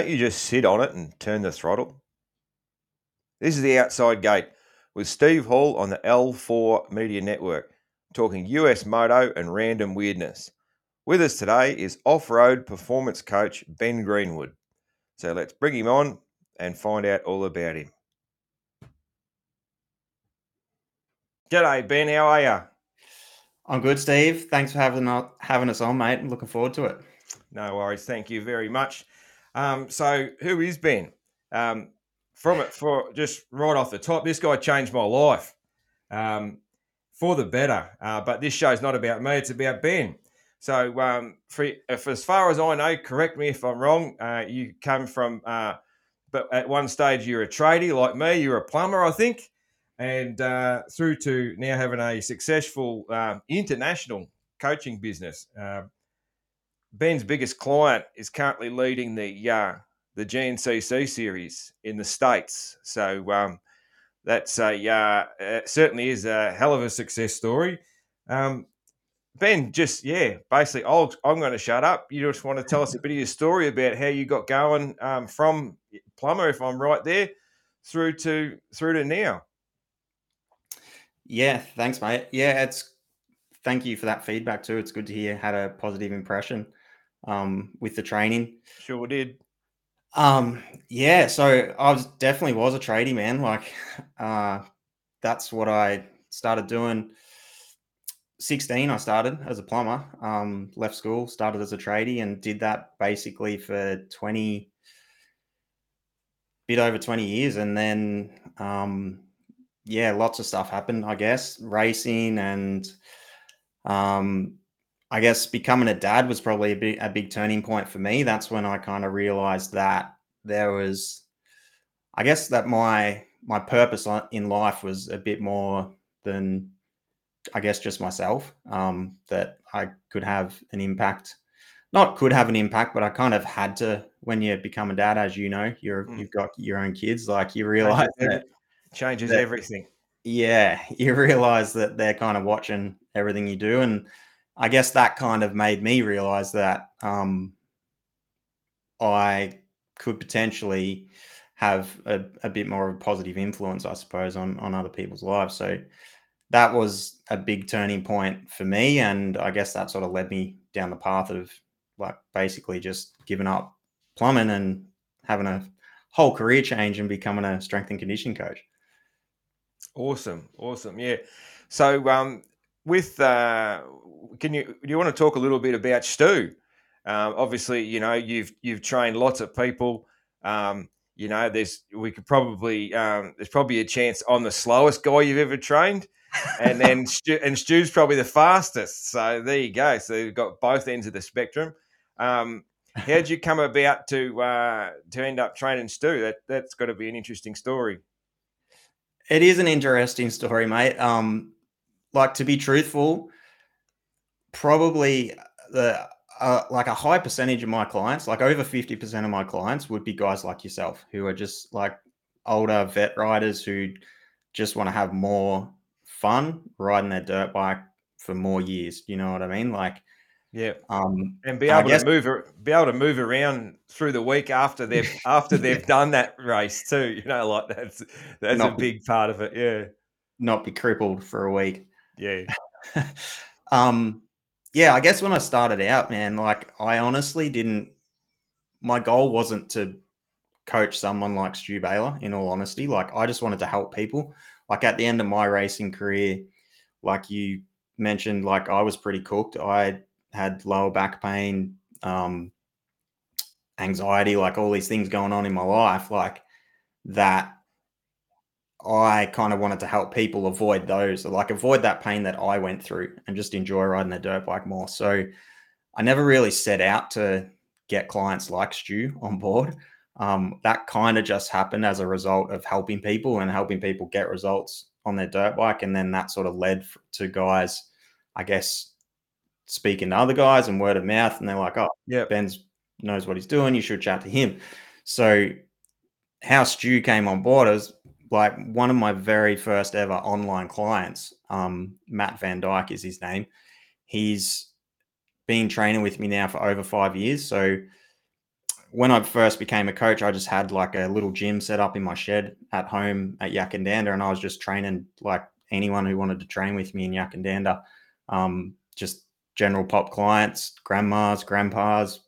don't you just sit on it and turn the throttle? This is the outside gate with Steve Hall on the L4 Media Network, talking US moto and random weirdness. With us today is off road performance coach Ben Greenwood. So let's bring him on and find out all about him. G'day, Ben. How are you? I'm good, Steve. Thanks for having us, having us on, mate. I'm looking forward to it. No worries. Thank you very much. Um, so, who is Ben? Um, from it for just right off the top, this guy changed my life um, for the better. Uh, but this show's not about me; it's about Ben. So, um, for, as far as I know, correct me if I'm wrong. Uh, you come from, uh, but at one stage you're a tradie like me. You're a plumber, I think, and uh, through to now having a successful um, international coaching business. Ben's biggest client is currently leading the uh, the GNCC series in the states. So um, that's a uh, certainly is a hell of a success story. Um, ben, just yeah, basically, i am going to shut up. You just want to tell us a bit of your story about how you got going um, from plumber, if I'm right there, through to through to now. Yeah, thanks, mate. Yeah, it's thank you for that feedback too. It's good to hear had a positive impression um, with the training. Sure did. Um, yeah, so I was definitely was a tradie man. Like, uh, that's what I started doing. 16, I started as a plumber. Um, left school, started as a tradie, and did that basically for 20, bit over 20 years. And then, um, yeah, lots of stuff happened, I guess, racing and um, I guess becoming a dad was probably a big, a big turning point for me. That's when I kind of realized that there was, I guess, that my my purpose in life was a bit more than, I guess, just myself. Um, that I could have an impact, not could have an impact, but I kind of had to. When you become a dad, as you know, you're mm. you've got your own kids. Like you realize changes, that changes that, everything. Yeah, you realize that they're kind of watching everything you do, and I guess that kind of made me realize that um, I could potentially have a, a, bit more of a positive influence, I suppose, on on other people's lives. So that was a big turning point for me, and I guess that sort of led me down the path of like basically just giving up plumbing and having a whole career change and becoming a strength and conditioning coach. Awesome, awesome, yeah. So um, with uh, can you do you want to talk a little bit about Stu? Um, obviously, you know you've you've trained lots of people. Um, you know, there's we could probably um, there's probably a chance I'm the slowest guy you've ever trained, and then Stu, and Stu's probably the fastest. So there you go. So you've got both ends of the spectrum. Um, how'd you come about to uh, to end up training Stu? That that's got to be an interesting story. It is an interesting story, mate. Um, like to be truthful, probably the uh, like a high percentage of my clients, like over 50% of my clients would be guys like yourself who are just like older vet riders who just want to have more fun riding their dirt bike for more years. You know what I mean? Like, yeah, um, and be able guess, to move, be able to move around through the week after they've after they've yeah. done that race too. You know, like that's that's not a big part of it. Yeah, not be crippled for a week. Yeah. um, yeah, I guess when I started out, man, like I honestly didn't. My goal wasn't to coach someone like Stu Baylor. In all honesty, like I just wanted to help people. Like at the end of my racing career, like you mentioned, like I was pretty cooked. I had lower back pain, um, anxiety, like all these things going on in my life, like that I kind of wanted to help people avoid those, like avoid that pain that I went through and just enjoy riding the dirt bike more. So I never really set out to get clients like Stu on board. Um, that kind of just happened as a result of helping people and helping people get results on their dirt bike. And then that sort of led to guys, I guess, speaking to other guys and word of mouth. And they're like, oh, yeah, Ben's knows what he's doing. You should chat to him. So how Stu came on board is like one of my very first ever online clients, um, Matt Van Dyke is his name. He's been training with me now for over five years. So when I first became a coach, I just had like a little gym set up in my shed at home at Yackandandah, and I was just training like anyone who wanted to train with me in Yackandandah. Um, just general pop clients, grandmas, grandpas,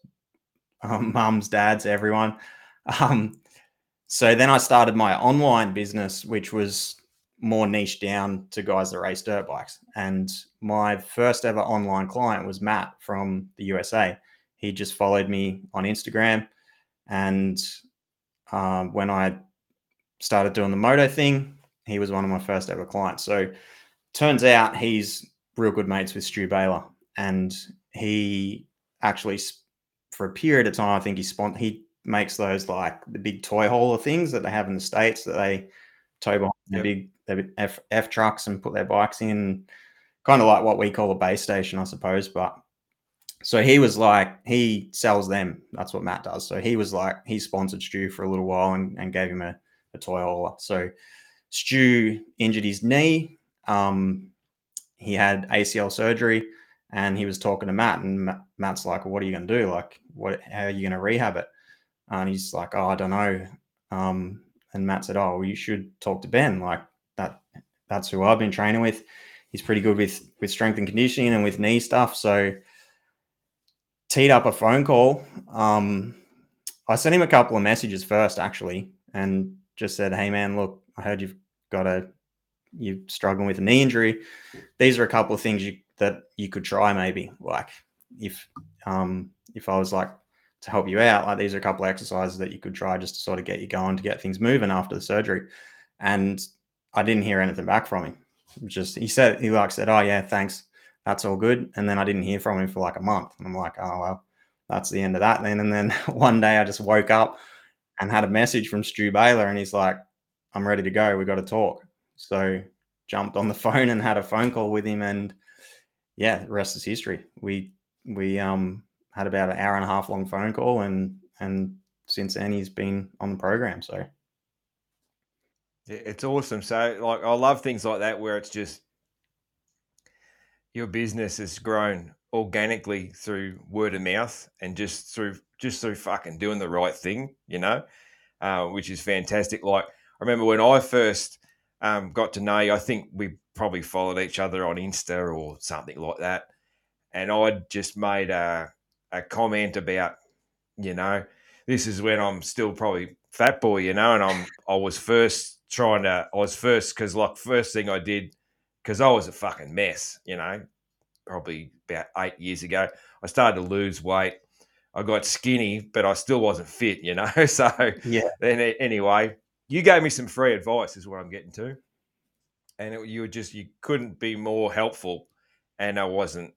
um, mums, dads, everyone. Um, so then I started my online business, which was more niche down to guys that race dirt bikes. And my first ever online client was Matt from the USA. He just followed me on Instagram. And um, when I started doing the moto thing, he was one of my first ever clients. So turns out he's real good mates with Stu Baylor. And he actually, for a period of time, I think he spon- he makes those like the big toy hauler things that they have in the States that they tow behind yep. big F, F trucks and put their bikes in, kind of like what we call a base station, I suppose. But so he was like, he sells them. That's what Matt does. So he was like, he sponsored Stu for a little while and, and gave him a, a toy hauler. So Stu injured his knee. Um, he had ACL surgery and he was talking to Matt and Matt's like, what are you going to do? Like, what, how are you going to rehab it? And he's like, oh, I don't know. Um, and Matt said, oh, well, you should talk to Ben. Like that, that's who I've been training with. He's pretty good with with strength and conditioning and with knee stuff. So teed up a phone call. Um, I sent him a couple of messages first, actually, and just said, "Hey, man, look, I heard you've got a you're struggling with a knee injury. These are a couple of things you that you could try, maybe. Like if um, if I was like to help you out, like these are a couple of exercises that you could try just to sort of get you going to get things moving after the surgery." And I didn't hear anything back from him. Just he said he like said, "Oh yeah, thanks." that's all good. And then I didn't hear from him for like a month. And I'm like, oh, well, that's the end of that then. And then one day I just woke up and had a message from Stu Baylor and he's like, I'm ready to go. We got to talk. So jumped on the phone and had a phone call with him. And yeah, the rest is history. We, we, um, had about an hour and a half long phone call and, and since then he's been on the program. So it's awesome. So like, I love things like that where it's just, your business has grown organically through word of mouth and just through just through fucking doing the right thing, you know, uh, which is fantastic. Like I remember when I first um, got to know you, I think we probably followed each other on Insta or something like that, and I'd just made a a comment about, you know, this is when I'm still probably fat boy, you know, and I'm I was first trying to I was first because like first thing I did because I was a fucking mess, you know, probably about eight years ago. I started to lose weight. I got skinny, but I still wasn't fit, you know. So yeah. Then anyway, you gave me some free advice, is what I'm getting to, and it, you were just you couldn't be more helpful, and I wasn't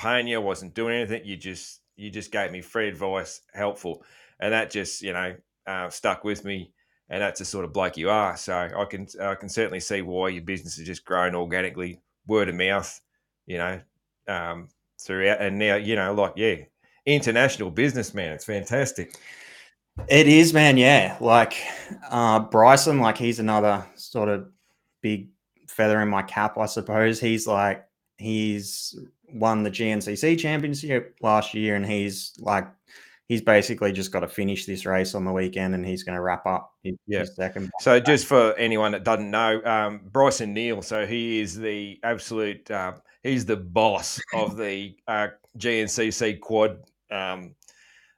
paying you, I wasn't doing anything. You just you just gave me free advice, helpful, and that just you know uh, stuck with me and that's the sort of bloke you are. So I can I can certainly see why your business has just grown organically, word of mouth, you know, um, throughout. And now you know, like yeah, international businessman. It's fantastic. It is, man. Yeah, like uh, Brycen, like he's another sort of big feather in my cap, I suppose. He's like he's won the GNCC championship last year, and he's like he's basically just got to finish this race on the weekend and he's going to wrap up his, yeah. His second. So, just for anyone that doesn't know, um, Brycen Neal, so he is the absolute, uh, he's the boss of the uh, GNCC quad, um,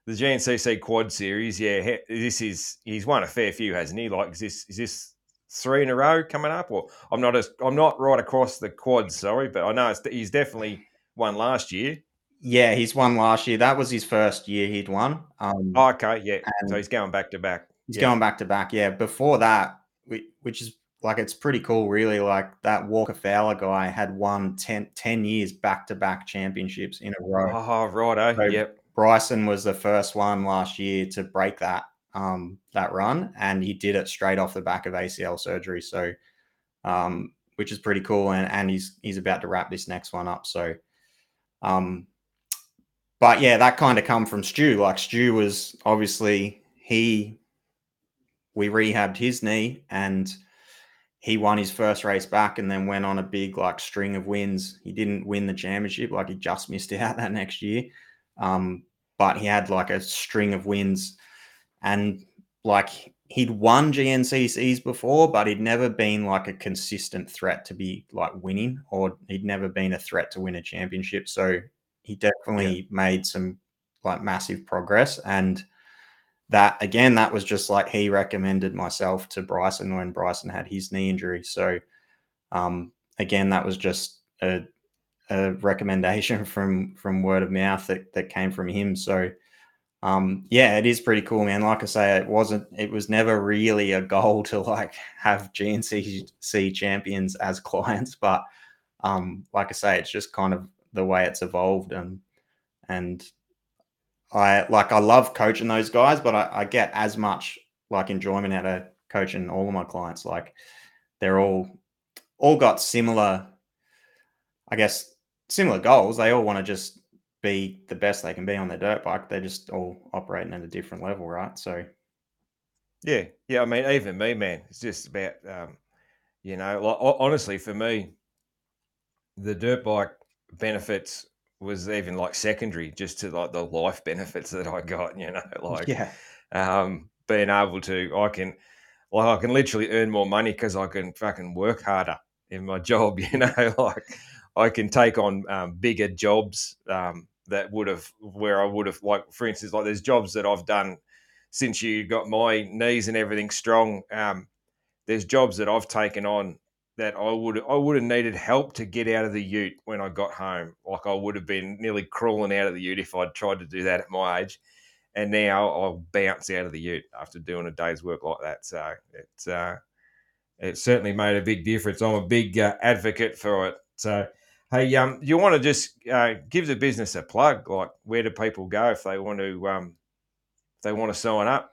the GNCC quad series. Yeah, this is, he's won a fair few, hasn't he? Like, is this, is this, Three in a row coming up, or I'm not as I'm not right across the quads, sorry, but I know it's, he's definitely won last year. Yeah, he's won last year. That was his first year he'd won. Um, oh, okay, yeah. So he's going back to back. He's yeah. going back to back. Yeah. Before that, which is like it's pretty cool, really. Like that Walker Fowler guy had won 10, 10 years back to back championships in a row. Oh, right. So yep. Brycen was the first one last year to break that um, that run, and he did it straight off the back of ACL surgery. So, um, which is pretty cool, and and he's he's about to wrap this next one up. So, um, but yeah, that kind of come from Stu. Like Stu was obviously he we rehabbed his knee and he won his first race back and then went on a big like string of wins. He didn't win the championship, like he just missed out that next year. Um, but he had like a string of wins, and like he'd won GNCCs before, but he'd never been like a consistent threat to be like winning, or he'd never been a threat to win a championship. So he definitely yeah. made some like massive progress. And that again, that was just like he recommended myself to Brycen when Brycen had his knee injury. So um, again, that was just a, a recommendation from from word of mouth that that came from him. So um, yeah, it is pretty cool, man. Like I say, it wasn't, it was never really a goal to like have GNCC champions as clients, but um, like I say, it's just kind of the way it's evolved, and and I like I love coaching those guys, but I, I get as much like enjoyment out of coaching all of my clients. Like they're all all got similar, I guess, similar goals. They all want to just be the best they can be on their dirt bike. They're just all operating at a different level, right? So, yeah, yeah. I mean, even me, man, it's just about, um, you know, like, honestly, for me, the dirt bike benefits was even like secondary just to like the life benefits that I got, you know, like yeah. um, being able to, I can, like, I can literally earn more money because I can fucking work harder in my job, you know, like I can take on um, bigger jobs um, that would have where I would have like for instance like there's jobs that I've done since you got my knees and everything strong. Um, there's jobs that I've taken on that I would I would have needed help to get out of the Ute when I got home. Like I would have been nearly crawling out of the Ute if I'd tried to do that at my age. And now I'll bounce out of the Ute after doing a day's work like that. So it's uh, it certainly made a big difference. I'm a big uh, advocate for it. So Hey, um, you want to just uh, give the business a plug? Like, where do people go if they want to, um, if they want to sign up?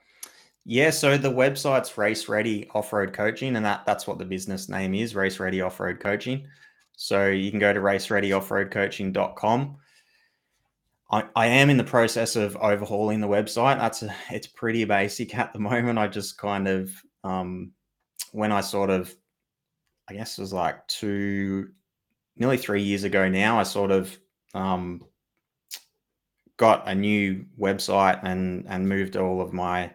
Yeah, so the website's Race Ready Off Road Coaching, and that that's what the business name is, Race Ready Off Road Coaching. So you can go to racereadyoffroadcoaching.com. I, I am in the process of overhauling the website. That's a, it's pretty basic at the moment. I just kind of um, when I sort of I guess it was like two nearly three years ago now, I sort of um, got a new website and and moved all of my,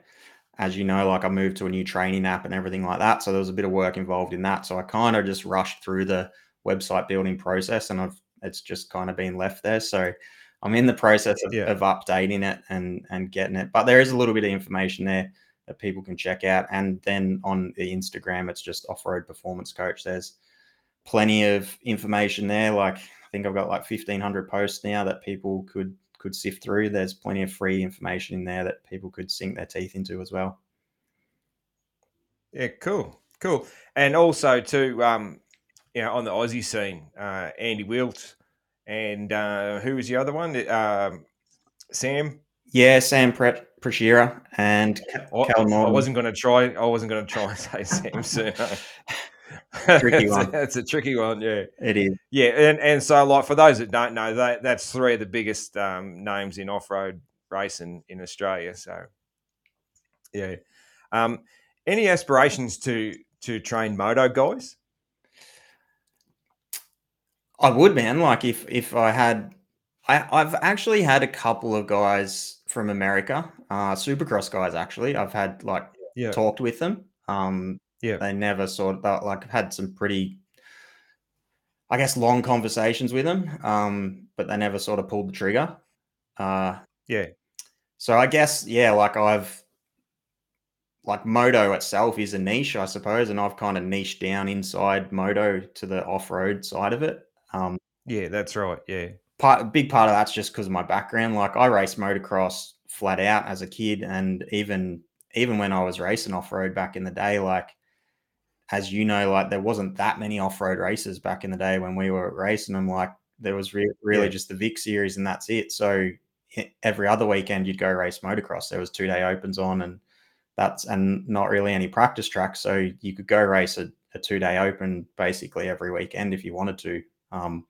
as you know, like I moved to a new training app and everything like that. So there was a bit of work involved in that. So I kind of just rushed through the website building process, and I've it's just kind of been left there. So I'm in the process of, yeah. of updating it and and getting it. But there is a little bit of information there that people can check out. And then on the Instagram, it's just off road performance coach. There's plenty of information there. Like I think I've got like fifteen hundred posts now that people could could sift through. There's plenty of free information in there that people could sink their teeth into as well. Yeah, cool, cool, and also too, um, you know, on the Aussie scene, uh, Andy Wilt, and uh, who was the other one? Um, Sam. Yeah, Sam Pre- Preshira and I, I wasn't going to try. I wasn't going to try and say Sam soon. tricky one. It's a, a tricky one, yeah. It is. Yeah, and, and so like for those that don't know, that that's three of the biggest um, names in off road racing in Australia. So yeah. Um, any aspirations to to train moto guys? I would, man. Like if if I had, I I've actually had a couple of guys from America, uh, Supercross guys. Actually, I've had like yeah. talked with them. Um, yeah. They never sort of like I've had some pretty I guess long conversations with them. Um, but they never sort of pulled the trigger. Uh yeah. So I guess, yeah, like I've like moto itself is a niche, I suppose, and I've kind of niched down inside moto to the off-road side of it. Um, yeah, that's right. Yeah, part big part of that's just because of my background. Like I raced motocross flat out as a kid, and even even when I was racing off-road back in the day, like as you know, like there wasn't that many off-road races back in the day when we were racing them. Like there was re- really yeah. just the Vic series and that's it. So every other weekend you'd go race motocross. There was two day opens on and that's and not really any practice tracks. So you could go race a, a two day open basically every weekend if you wanted to. Um,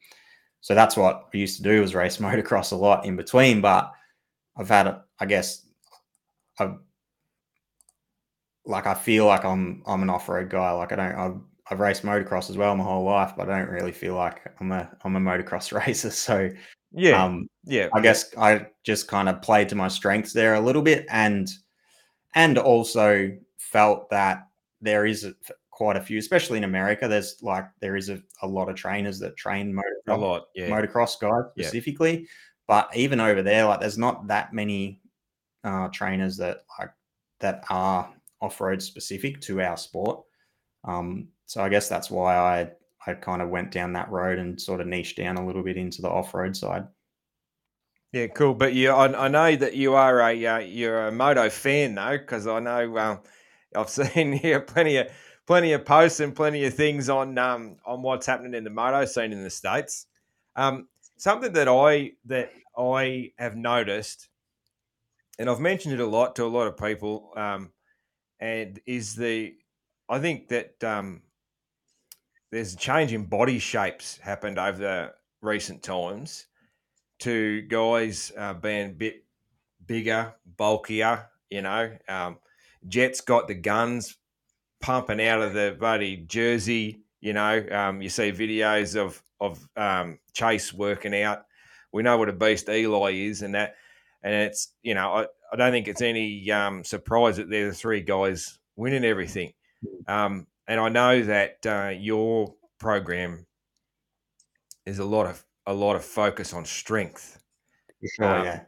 so that's what we used to do was race motocross a lot in between. But I've had, I guess, I've like I feel like I'm I'm an off road guy. Like I don't I've, I've raced motocross as well my whole life, but I don't really feel like I'm a I'm a motocross racer. So Yeah, Um, yeah, I guess I just kind of played to my strengths there a little bit, and and also felt that there is a, quite a few, especially in America. There's like there is a, a lot of trainers that train a motocross, lot. Yeah, motocross guys Yeah. specifically, but even over there, like there's not that many uh, trainers that like that are off road specific to our sport. Um, so I guess that's why I I kind of went down that road and sort of niched down a little bit into the off road side. yeah, cool. But you, I, I know that you are a uh, you're a moto fan though, because I know um, I've seen here plenty of plenty of posts and plenty of things on um, on what's happening in the moto scene in the states. Um, something that I that I have noticed, and I've mentioned it a lot to a lot of people, um, and is the I think that um, there's a change in body shapes happened over the recent times to guys uh, being a bit bigger, bulkier. You know, um, Jet's got the guns pumping out of the bloody jersey. You know, um, you see videos of of um, Chase working out. We know what a beast Eli is, and that, and it's you know, I, don't think it's any um, surprise that they're the three guys winning everything. Um, and I know that uh, your program is a lot of a lot of focus on strength. Sure, Um, yeah.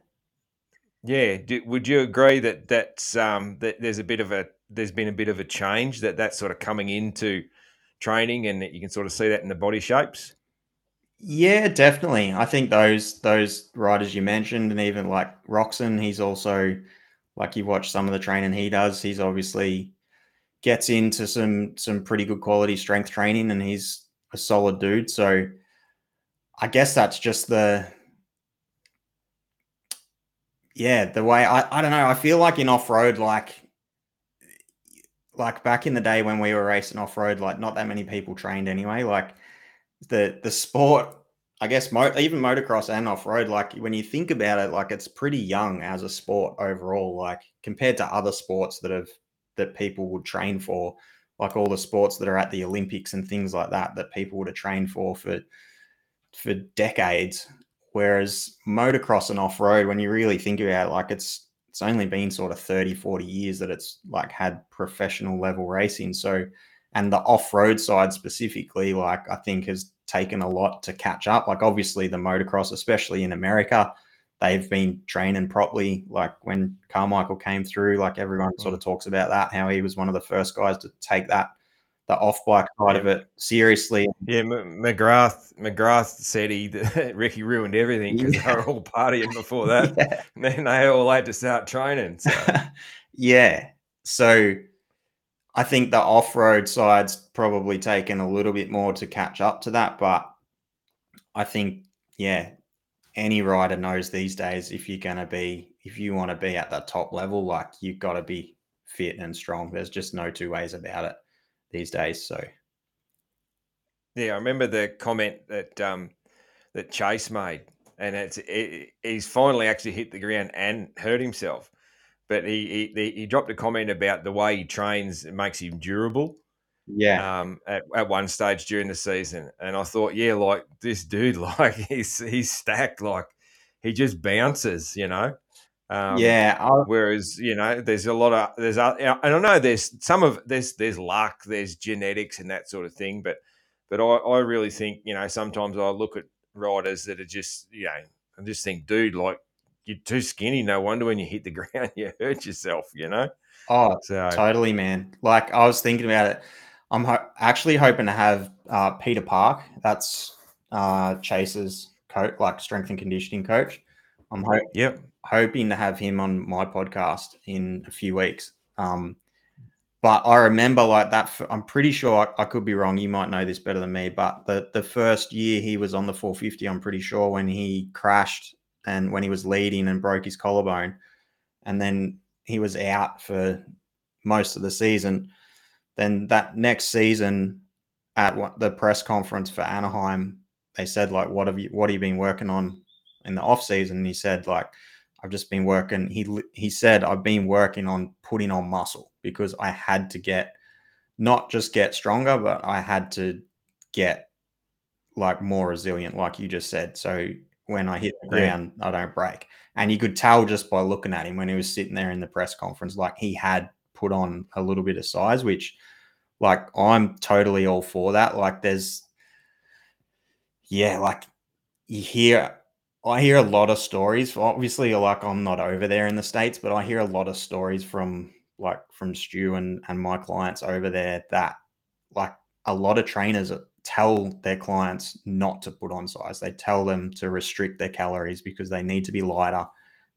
Yeah, do, would you agree that that's um, that there's a bit of a there's been a bit of a change that that's sort of coming into training, and that you can sort of see that in the body shapes. Yeah, definitely. I think those those riders you mentioned, and even like Roczen, he's also like you watch some of the training he does. He's obviously gets into some some pretty good quality strength training, and he's a solid dude. So I guess that's just the yeah the way I I don't know. I feel like in off road, like like back in the day when we were racing off road, like not that many people trained anyway. Like the the sport i guess mo- even motocross and off-road like when you think about it like it's pretty young as a sport overall like compared to other sports that have that people would train for like all the sports that are at the olympics and things like that that people would have trained for for for decades. Whereas motocross and off-road when you really think about it like it's it's only been sort of 30 40 years that it's like had professional level racing. So and the off-road side specifically like i think has taken a lot to catch up. Like obviously the motocross especially in america they've been training properly. Like when carmichael came through like everyone mm. sort of talks about that how he was one of the first guys to take that the off bike side of it seriously. Yeah, M- McGrath McGrath said he Ricky ruined everything because they were all partying before that, Yeah. and then they all had to start training. So. Yeah. So I think the off road side's probably taken a little bit more to catch up to that. But I think, yeah, any rider knows these days if you're going to be, if you want to be at the top level, like you've got to be fit and strong. There's just no two ways about it these days. So, yeah, I remember the comment that um, that Chase made, and it's it, he's finally actually hit the ground and hurt himself. But he, he he dropped a comment about the way he trains it makes him durable. yeah. um, at, at one stage during the season, and I thought, yeah, like this dude, like he's he's stacked, like he just bounces, you know. Um, yeah. I, Whereas you know, there's a lot of there's and I know there's some of there's there's luck, there's genetics and that sort of thing, but but I, I really think you know sometimes I look at riders that are just you know I just think, dude, like you're too skinny. No wonder when you hit the ground you hurt yourself, you know. oh, So Totally, man. Like I was thinking about it. I'm ho- actually hoping to have uh, Peter Park. That's uh, Chase's coach, like strength and conditioning coach. I'm ho- yep, hoping to have him on my podcast in a few weeks. Um, but I remember like that. I'm pretty sure I, I could be wrong. You might know this better than me. But the the first year he was on the 450, I'm pretty sure when he crashed and when he was leading and broke his collarbone, and then he was out for most of the season. Then that next season, at the press conference for Anaheim, they said like, "What have you? What have you been working on in the off season?" And he said like, "I've just been working." He he said, "I've been working on putting on muscle because I had to get not just get stronger, but I had to get like more resilient, like you just said. So when I hit the Yeah. ground, I don't break. And you could tell just by looking at him when he was sitting there in the press conference, like he had put on a little bit of size, which like I'm totally all for that. Like there's yeah, like you hear I hear a lot of stories. Obviously, like I'm not over there in the States, but I hear a lot of stories from like from Stu and, and my clients over there that like a lot of trainers tell their clients not to put on size. They tell them to restrict their calories because they need to be lighter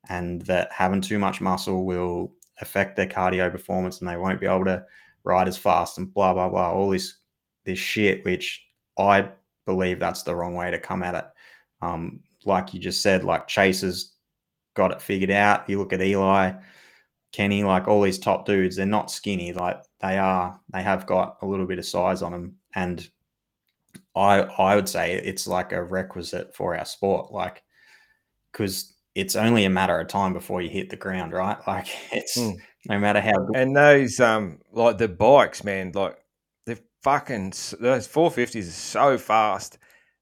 and that having too much muscle will affect their cardio performance and they won't be able to ride as fast and blah blah blah. All this this shit, which I believe that's the wrong way to come at it. Um, like you just said, like Chase has got it figured out. You look at Eli, Kenny, like all these top dudes, they're not skinny. Like they are, they have got a little bit of size on them. And I I would say it's like a requisite for our sport. Like because it's only a matter of time before you hit the ground, right? Like it's Mm. no matter how good And those um like the bikes, man, like they're fucking those four fifties are so fast,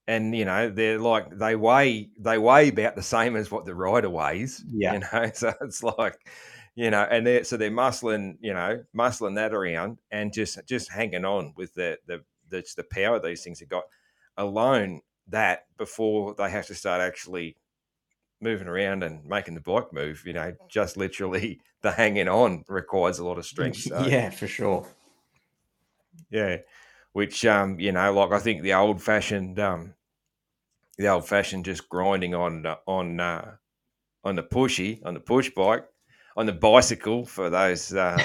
and you know they're like they weigh they weigh about the same as what the rider weighs. Yeah. you know, so it's like you know, and they're so they're muscling, you know, muscling that around and just just hanging on with the the the, the power these things have got alone. That before they have to start actually moving around and making the bike move, you know, just literally the hanging on requires a lot of strength. So, yeah, for sure. yeah, which um, you know, like I think the old fashioned um, the old fashioned just grinding on on uh, on the pushy on the push bike on the bicycle for those uh,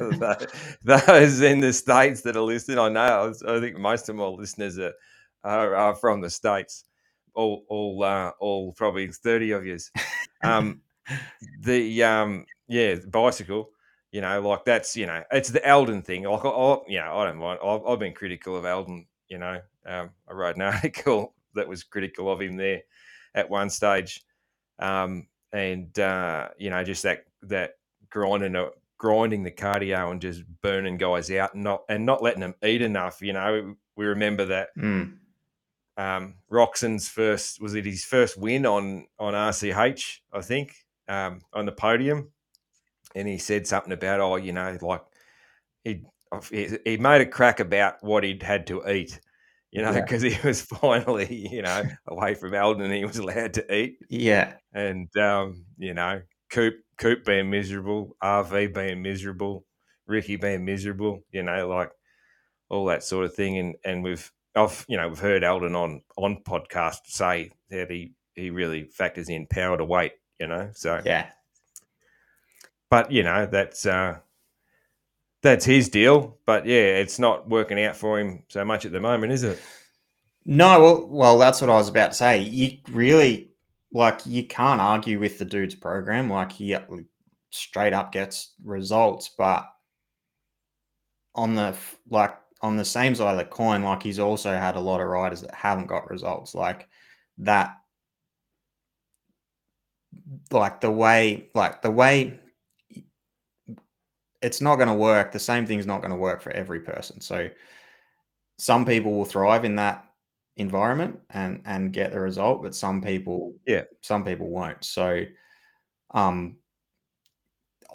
those in the states that are listening. I know I think most of my listeners are are, are from the states. All all uh, all probably thirty of yous. Um, the um, yeah, the bicycle you know, like that's you know, it's the Aldon thing. Like, I, I you know, I don't mind. I've, I've been critical of Aldon. You know, um, I wrote an article that was critical of him there at one stage, um, and uh, you know, just that that grinding grinding the cardio and just burning guys out, and not and not letting them eat enough. You know, we remember that Mm. um, Roczen's first was it his first win on on RCH, I think, um, on the podium, and he said something about oh, you know, like he he, made a crack about what he'd had to eat, you know, Yeah. because he was finally you know away from Aldon and he was allowed to eat, Yeah. and um, you know, Coop Coop being miserable, RV being miserable, Ricky being miserable, you know, like all that sort of thing. And and we've I've you know we've heard Aldon on on podcast say that he he really factors in power to weight, you know. So, Yeah. but you know that's uh that's his deal. But yeah, it's not working out for him so much at the moment, is it? No, well, well, that's what I was about to say. You really like you can't argue with the dude's program. Like he uh, straight up gets results, but on the like on the same side of the coin, like he's also had a lot of riders that haven't got results. Like that, like the way, like the way it's not going to work. The same thing's not going to work for every person. So some people will thrive in that environment and and get the result, but some people, Yeah. some people won't. So, um,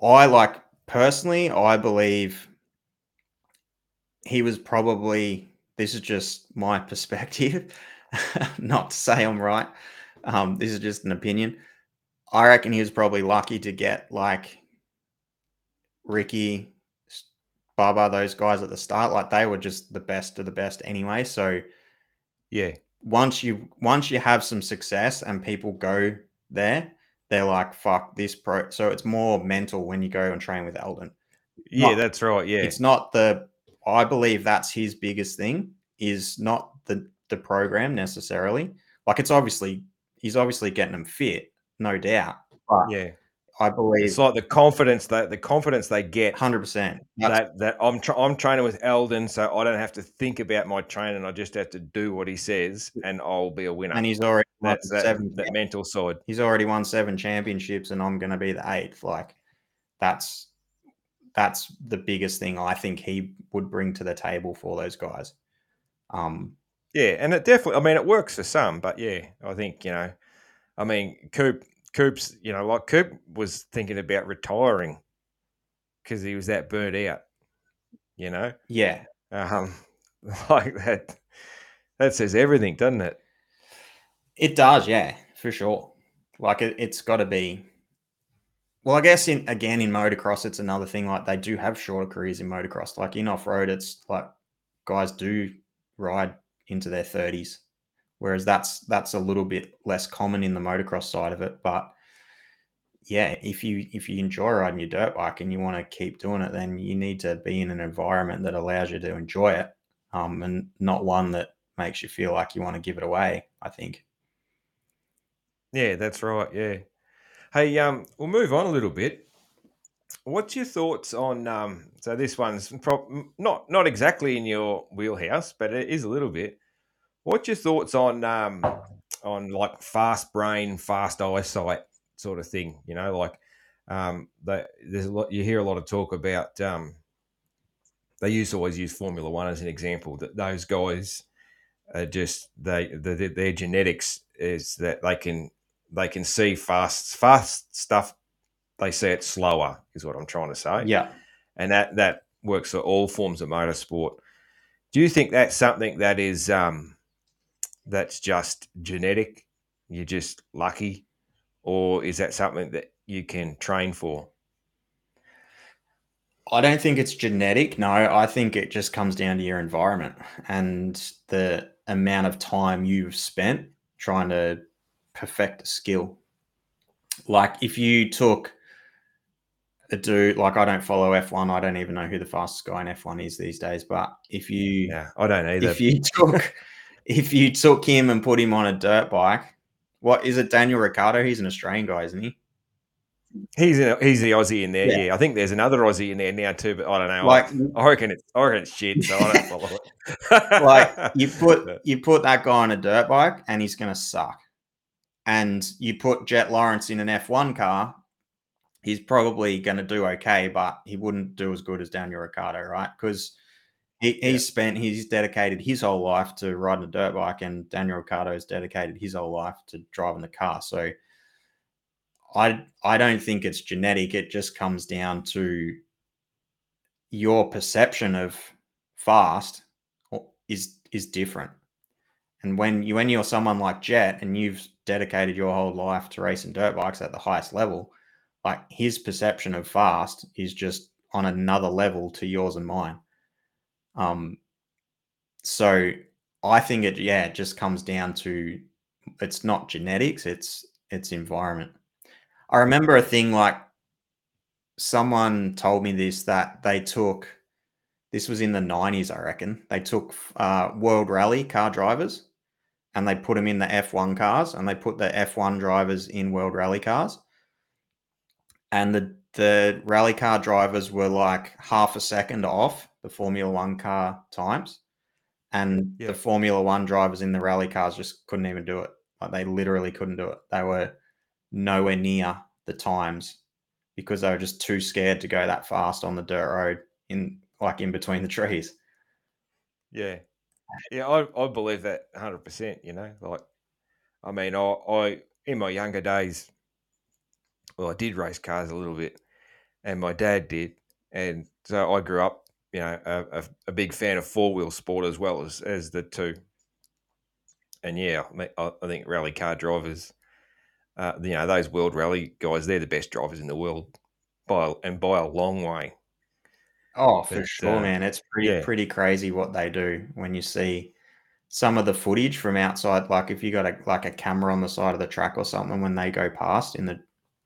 I like personally, I believe he was probably. This is just my perspective, not to say I'm right. Um, this is just an opinion. I reckon he was probably lucky to get like Ricky, Baba, those guys at the start. Like they were just the best of the best anyway. So Yeah. once you once you have some success and people go there, they're like, "Fuck this pro." So it's more mental when you go and train with Aldon. Yeah, Not- that's right. Yeah. It's not the. I believe that's his biggest thing is not the the program necessarily. Like it's obviously he's obviously getting them fit, no doubt. But Yeah. I believe It's like the confidence that the confidence they get hundred percent. that that I'm tra- I'm training with Aldon, so I don't have to think about my training. I just have to do what he says, and I'll be a winner. And he's already won That's that, seven. that mental side. He's already won seven championships, and I'm going to be the eighth. Like that's that's the biggest thing I think he would bring to the table for those guys. Um, Yeah, and it definitely. I mean, it works for some, but yeah, I think you know, I mean, Coop, Coop's, you know, like Coop was thinking about retiring because he was that burnt out. You know, Yeah. um, like that. That says everything, doesn't it? It does, yeah, for sure. Like it, it's got to be. Well, I guess in again in motocross, it's another thing. Like they do have shorter careers in motocross. Like in off road, it's like guys do ride into their thirties, whereas that's that's a little bit less common in the motocross side of it. But yeah, if you if you enjoy riding your dirt bike and you want to keep doing it, then you need to be in an environment that allows you to enjoy it, um, and not one that makes you feel like you want to give it away. I think. Yeah, that's right. Yeah. Hey, um, we'll move on a little bit. What's your thoughts on? Um, so this one's m- not not exactly in your wheelhouse, but it is a little bit. What's your thoughts on um, on like fast brain, fast eyesight sort of thing? You know, like um, they, there's a lot. You hear a lot of talk about. Um, they used to always use Formula One as an example. That those guys are just they the, their genetics is that they can they can see fast fast stuff. They see it slower, is what I'm trying to say Yeah. and that that works for all forms of motorsport. Do you think that's something that is um, that's just genetic? You're just lucky, or is that something that you can train for? I don't think it's genetic. No, I think it just comes down to your environment and the amount of time you've spent trying to perfect a skill. Like if you took a dude, like I don't follow F1, I don't even know who the fastest guy in F1 is these days. But if you Yeah, I don't either. if you took if you took him and put him on a dirt bike, what is it? Daniel Ricciardo? He's an Australian guy, isn't he? he's in, he's the Aussie in there. Yeah. Yeah. I think there's another Aussie in there now too, but I don't know. Like I reckon it's I reckon it's shit, so I don't follow it. like you put you put that guy on a dirt bike and he's gonna suck. And you put Jet Lawrence in an F1 car, he's probably gonna do okay, but he wouldn't do as good as Daniel Ricciardo, right? Because he, Yeah. he's spent he's dedicated his whole life to riding a dirt bike, and Daniel Ricciardo has dedicated his whole life to driving the car. So I I don't think it's genetic. It just comes down to your perception of fast is is different. And when you when you're someone like Jet and you've dedicated your whole life to racing dirt bikes at the highest level, like his perception of fast is just on another level to yours and mine. Um so I think it yeah, it just comes down to it's not genetics, it's it's environment. I remember a thing like someone told me this that they took this was in the 90s i reckon they took uh, world rally car drivers and they put them in the f1 cars and they put the f1 drivers in world rally cars and the the rally car drivers were like half a second off the formula one car times and Yeah. the formula one drivers in the rally cars just couldn't even do it like they literally couldn't do it they were nowhere near the times because they were just too scared to go that fast on the dirt road in like in between the trees. Yeah, yeah, I, I believe that hundred percent. You know, like, I mean, I, I in my younger days, well, I did race cars a little bit, and my dad did, and so I grew up, you know, a, a, a big fan of four wheel sport as well as as the two. And yeah, I, mean, I, I think rally car drivers, uh, you know, those world rally guys, they're the best drivers in the world by and by a long way. Oh, for But, sure, uh, man. It's pretty yeah. pretty crazy what they do when you see some of the footage from outside. Like if you got a like a camera on the side of the track or something when they go past in the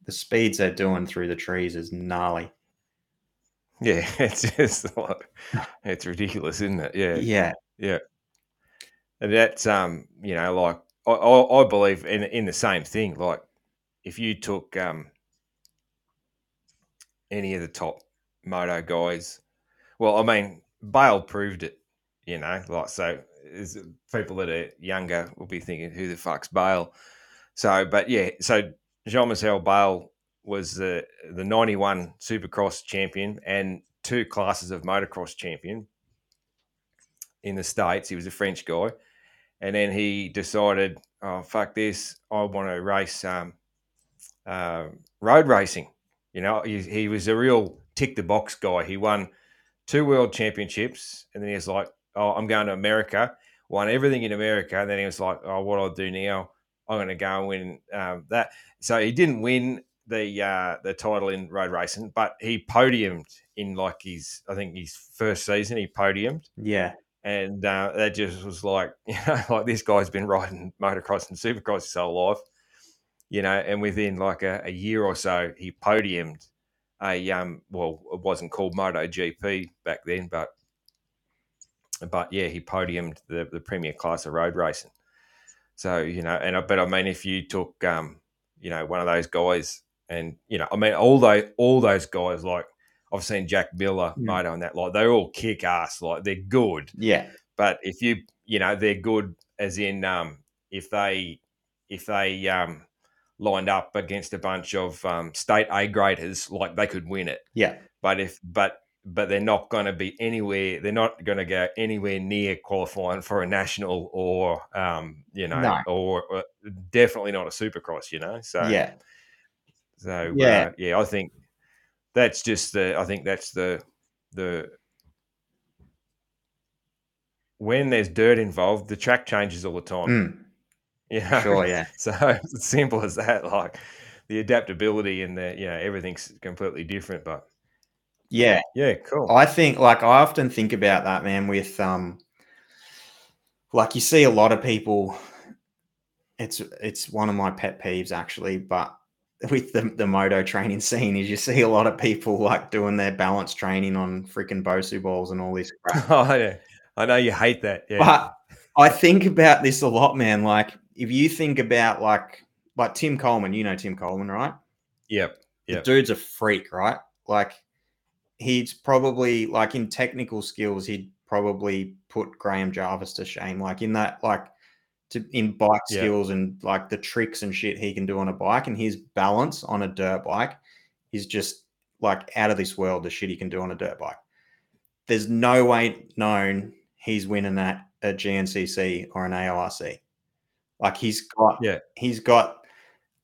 the speeds they're doing through the trees is gnarly. Yeah, it's just like it's ridiculous, isn't it? Yeah, Yeah. yeah. And that's um, you know, like I, I, I believe in in the same thing. Like if you took um any of the top moto guys, well, I mean, Bayle proved it. You know, like so, is people that are younger will be thinking, "Who the fuck's Bayle?" So, but yeah, so Jean Michel Bayle was the the '91 Supercross champion and two classes of motocross champion in the states. He was a French guy, and then he decided, oh fuck this, I want to race um, uh, road racing. You know, he, he was a real tick the box guy. He won two world championships, and then he was like, "Oh, I'm going to America." Won everything in America, and then he was like, "Oh, what I'll do now? I'm going to go and win um, that." So he didn't win the uh, the title in road racing, but he podiumed in like his I think his first season. He podiumed, Yeah. and uh, that just was like you know like this guy's been riding motocross and supercross his whole life, you know. And within like a, a year or so, he podiumed a um well it wasn't called MotoGP back then, but but yeah, he podiumed the the premier class of road racing. So you know, and I but I mean, if you took um you know one of those guys, and you know, I mean, all those all those guys like. I've seen Jack Miller, Mm. Moto, and that like they're all kick ass, like they're good. Yeah. But if you you know they're good as in um, if they if they um, lined up against a bunch of um, state A graders, like they could win it. Yeah. But if but but they're not going to be anywhere. They're not going to go anywhere near qualifying for a national or um, you know No. or, or definitely not a supercross. You know, so Yeah. So Yeah. uh, yeah, I think that's just the. I think that's the the when there's dirt involved, the track changes all the time. Mm, You know? sure. Yeah. So it's simple as that. Like the adaptability and the you know everything's completely different. But Yeah. yeah, cool. I think like I often think about that man with um like you see a lot of people it's it's one of my pet peeves actually but with the, the moto training scene is you see a lot of people like doing their balance training on freaking Bosu balls and all this crap. oh, yeah. I know you hate that. Yeah. But I think about this a lot, man. Like if you think about like like Tim Coleman, you know Tim Coleman, right? yep. the dude's a freak, right? Like he's probably like in technical skills, he'd probably put Graham Jarvis to shame. Like in that, like to in bike Yeah. skills and like the tricks and shit he can do on a bike, and his balance on a dirt bike is just like out of this world. The shit he can do on a dirt bike. There's no way known he's winning at a GNCC or an AORC. Like he's got Yeah. he's got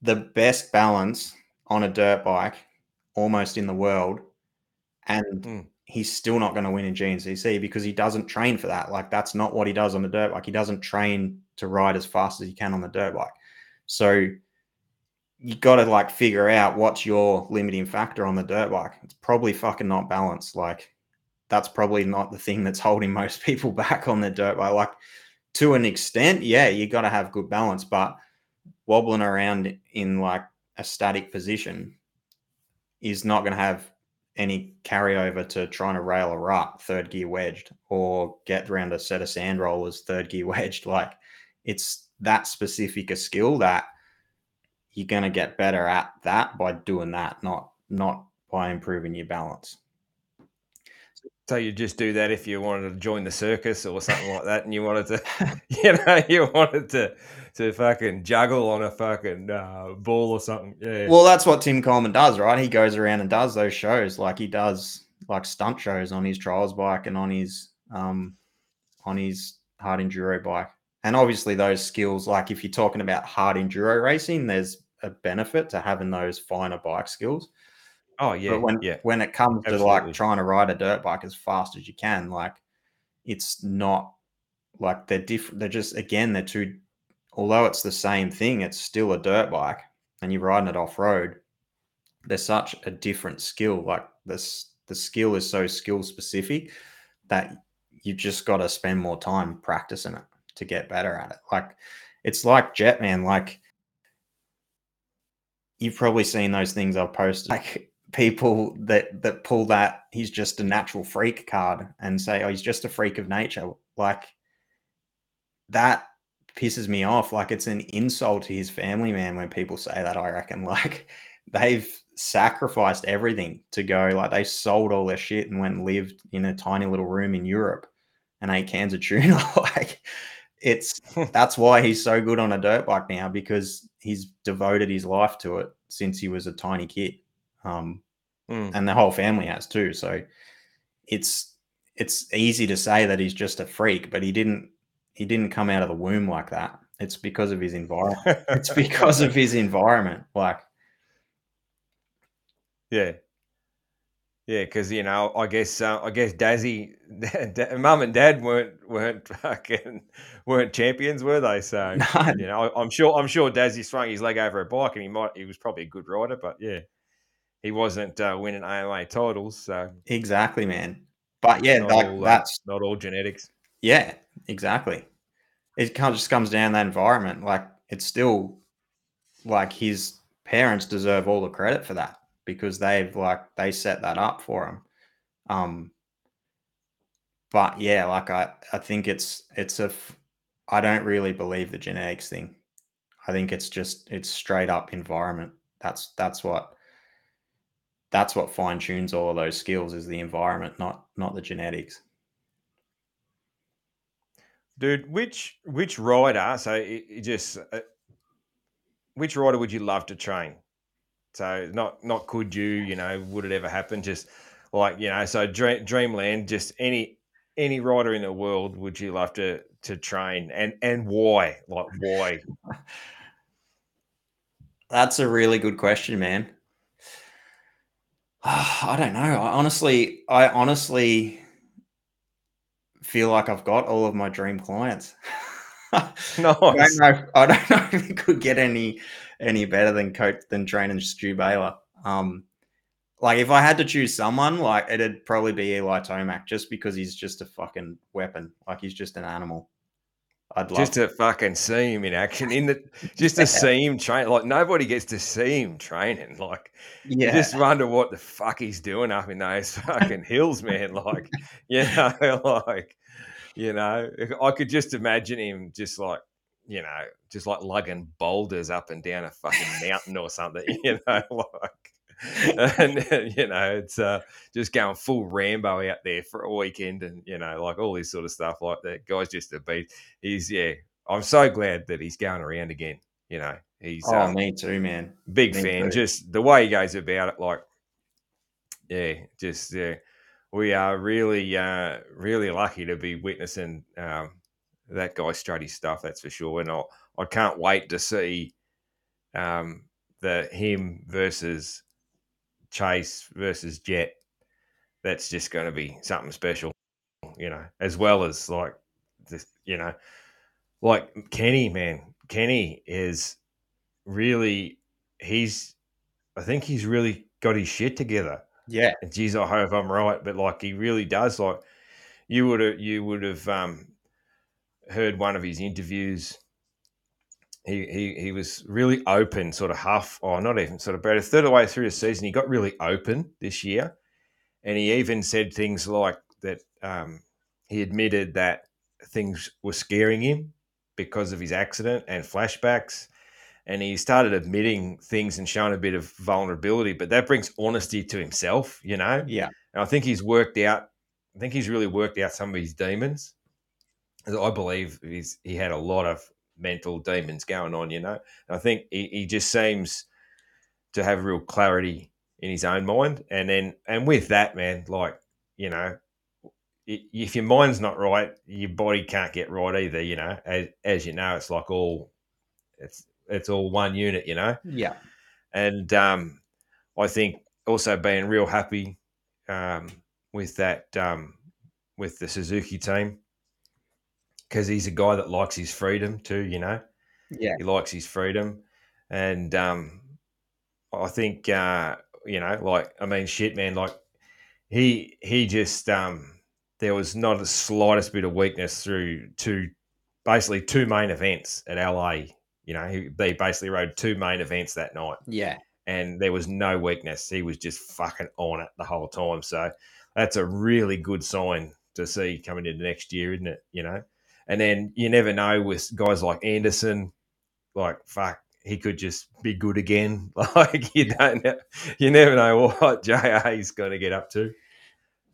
the best balance on a dirt bike almost in the world and Mm. he's still not going to win in GNCC because he doesn't train for that like that's not what he does on the dirt bike he doesn't train to ride as fast as you can on the dirt bike so you got to like figure out what's your limiting factor on the dirt bike it's probably fucking not balance. like that's probably not the thing that's holding most people back on the dirt bike like to an extent yeah you got to have good balance but wobbling around in like a static position is not going to have any carryover to trying to rail a rut third gear wedged or get around a set of sand rollers third gear wedged. Like it's that specific a skill that you're going to get better at that by doing that, not not by improving your balance. So you just do that if you wanted to join the circus or something like that, and you wanted to, you know, you wanted to to fucking juggle on a fucking uh, ball or something. Yeah. Well, that's what Tim Coleman does, right? He goes around and does those shows, like he does like stunt shows on his trials bike and on his um on his hard enduro bike. And obviously those skills, like if you're talking about hard enduro racing, there's a benefit to having those finer bike skills. oh yeah. but when yeah. when it comes to like trying to ride a dirt bike as fast as you can, like it's not like they're different. They're just again, they're two. Although it's the same thing, it's still a dirt bike, and you're riding it off road. They're such a different skill. Like this, the skill is so skill specific that you've just got to spend more time practicing it to get better at it. Like it's like Jetman. Like you've probably seen those things I've posted. Like people that that pull that he's just a natural freak card and say, oh, he's just a freak of nature. Like that pisses me off. Like it's an insult to his family, man, when people say that, I reckon. Like they've sacrificed everything to go, like they sold all their shit and went and lived in a tiny little room in Europe and ate cans of tuna. like it's that's why he's so good on a dirt bike now because he's devoted his life to it since he was a tiny kid. Um, Mm. and the whole family has too. So it's it's easy to say that he's just a freak, but he didn't he didn't come out of the womb like that. It's because of his environment. it's because of his environment. Like, yeah, yeah, because you know, I guess uh, I guess Dazzy, mum and dad weren't weren't fucking weren't champions, were they? So no. you know, I, am sure I'm sure Dazzy swung his leg over a bike, and he might he was probably a good rider, but yeah, he wasn't uh, winning AMA titles. So exactly, man. But yeah, like all, uh, that's not all genetics. yeah, exactly. It kind of just comes down to that environment. Like it's still like his parents deserve all the credit for that because they've like they set that up for him. Um, but yeah, like I I think it's it's a I don't really believe the genetics thing. I think it's just it's straight up environment. That's that's what that's what fine tunes all of those skills is the environment, not not the genetics. Dude, which which rider? So it, it just uh, which rider would you love to train? So not not could you, you know, would it ever happen? Just like you know, so dream, Dreamland, just any any rider in the world would you love to to train, and and why? Like why? That's a really good question, man. I don't know. I honestly, I honestly feel like I've got all of my dream clients. nice. I don't know. I don't know if it could get any any better than coach than training Stu Baylor. Um, like if I had to choose someone, like it'd probably be Eli Tomac, just because he's just a fucking weapon. Like he's just an animal. I'd love just to fucking see him in action in the just to see him train. Like nobody gets to see him training. Like yeah. you just wonder what the fuck he's doing up in those fucking hills, man. Like you know, like you know, I could just imagine him just like you know, just like lugging boulders up and down a fucking mountain or something. You know, like and you know it's uh, just going full Rambo out there for a weekend, and you know like all this sort of stuff like that. Guy's just a beast. He's yeah. I'm so glad that he's going around again. You know, he's oh um, me too, man. Big me fan. Too. Just the way he goes about it, like yeah, just yeah. We are really, uh, really lucky to be witnessing um, that guy strut his stuff. That's for sure. And I, I can't wait to see um, the him versus Chase versus Jett, that's just going to be something special, you know, as well as like this, you know, like Kenny, man. Kenny is really, he's, I think he's really got his shit together. Yeah. And geez, I hope I'm right, but like he really does. Like you would have, you would have um, heard one of his interviews he, he he was really open, sort of half, or not even sort of about a third of the way through the season. He got really open this year, and he even said things like that. Um, he admitted that things were scaring him because of his accident and flashbacks, and he started admitting things and showing a bit of vulnerability. But that brings honesty to himself, you know. Yeah, and I think he's worked out. I think he's really worked out some of his demons. I believe he's he had a lot of mental demons going on, you know. And I think he, he just seems to have real clarity in his own mind. And then, and with that, man, like, you know, if your mind's not right, your body can't get right either, you know. As, as you know, it's like all, it's, it's all one unit, you know. Yeah. And um, I think also being real happy um, with that, um, with the Suzuki team because he's a guy that likes his freedom too. You know, yeah, he likes his freedom, and um, I think uh, you know, like I mean, shit, man, like he he just um, there was not the slightest bit of weakness through two basically two main events at LA. You know, he, they basically rode two main events that night. Yeah. And there was no weakness. He was just fucking on it the whole time. So that's a really good sign to see coming into next year, isn't it? You know? And then you never know with guys like Anderson, like fuck, he could just be good again. Like you don't, you never know what JA is going to get up to.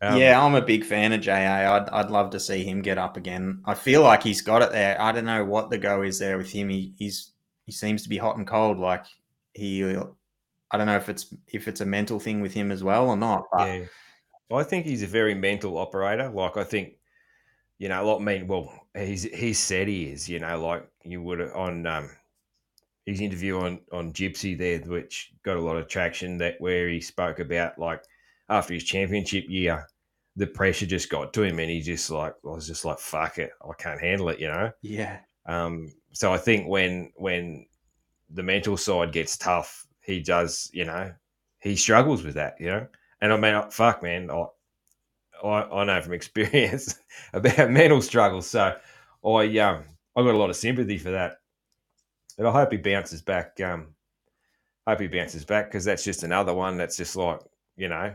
Um, yeah, I'm a big fan of JA. I'd, I'd love to see him get up again. I feel like he's got it there. I don't know what the go is there with him. He, he's he seems to be hot and cold. Like he, I don't know if it's if it's a mental thing with him as well or not. yeah, I think he's a very mental operator. Like I think you know, like I mean, well, he's he said he is, you know, like you would on um, his interview on on Gypsy there, which got a lot of traction. That where he spoke about like after his championship year, the pressure just got to him, and he just like I was just like, "Fuck it, I can't handle it," you know. Yeah. Um, so I think when when the mental side gets tough, he does, you know, he struggles with that, you know. And I mean, fuck, man, I I, I know from experience about mental struggles. So I um I got a lot of sympathy for that. And I hope he bounces back. Um, hope he bounces back because that's just another one that's just like you know,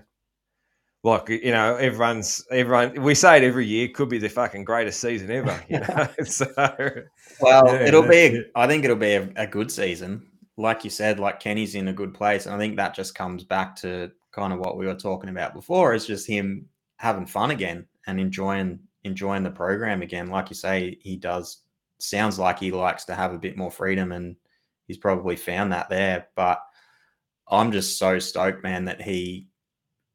like you know, everyone's everyone. We say it every year. Could be the fucking greatest season ever. You know, so well, yeah, it'll be. A, I think it'll be a, a good season. Like you said, like Kenny's in a good place, and I think that just comes back to kind of what we were talking about before. Is just him having fun again and enjoying enjoying the program again. Like you say, he does sounds like he likes to have a bit more freedom and he's probably found that there. But I'm just so stoked, man, that he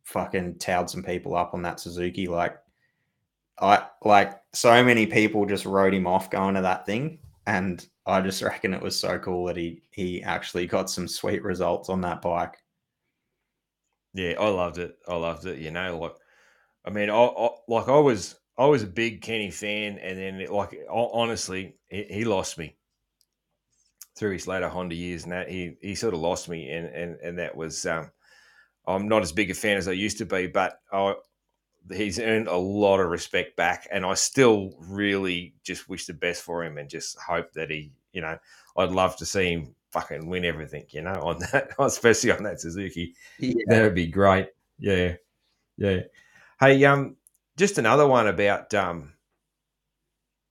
fucking towed some people up on that Suzuki. Like I like so many people just wrote him off going to that thing. And I just reckon it was so cool that he he actually got some sweet results on that bike. Yeah, I loved it. I loved it. You know, like I mean, I, I like I was I was a big Kenny fan, and then like honestly, he, he, lost me through his later Honda years, and that he he sort of lost me, and and and that was um, I'm not as big a fan as I used to be, but I, he's earned a lot of respect back, and I still really just wish the best for him, and just hope that he, you know, I'd love to see him fucking win everything, you know, on that, especially on that Suzuki. Yeah. That'd be great. Yeah, yeah. Hey, um, just another one about um,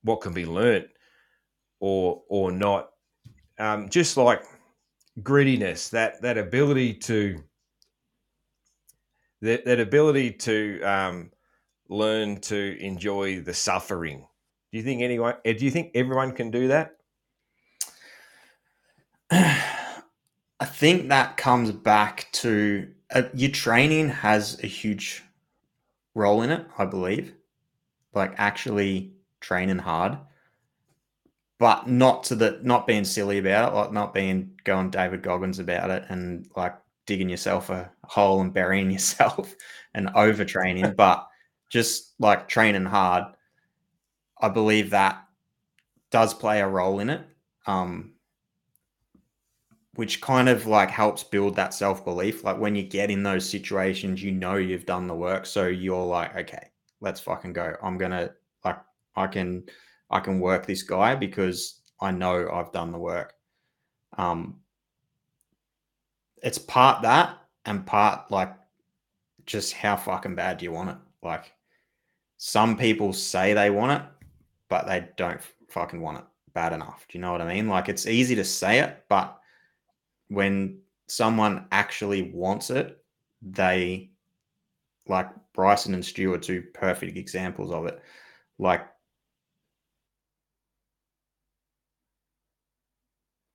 what can be learnt or or not. Um, just like grittiness, that that ability to that, that ability to um, learn to enjoy the suffering. Do you think anyone? Eh, do you think everyone can do that? I think that comes back to uh, your training has a huge role in it, I believe. Like actually training hard, but not to the not being silly about it, like not being going David Goggins about it and like digging yourself a hole and burying yourself and overtraining, but just like training hard. I believe that does play a role in it. Um, which kind of like helps build that self belief. Like when you get in those situations, you know you've done the work, so you're like, okay, let's fucking go. I'm gonna like I can I can work this guy because I know I've done the work. Um, it's part that and part like just how fucking bad do you want it? Like some people say they want it, but they don't fucking want it bad enough. Do you know what I mean? Like it's easy to say it, but when someone actually wants it, they like Brycen and Stu are two perfect examples of it. Like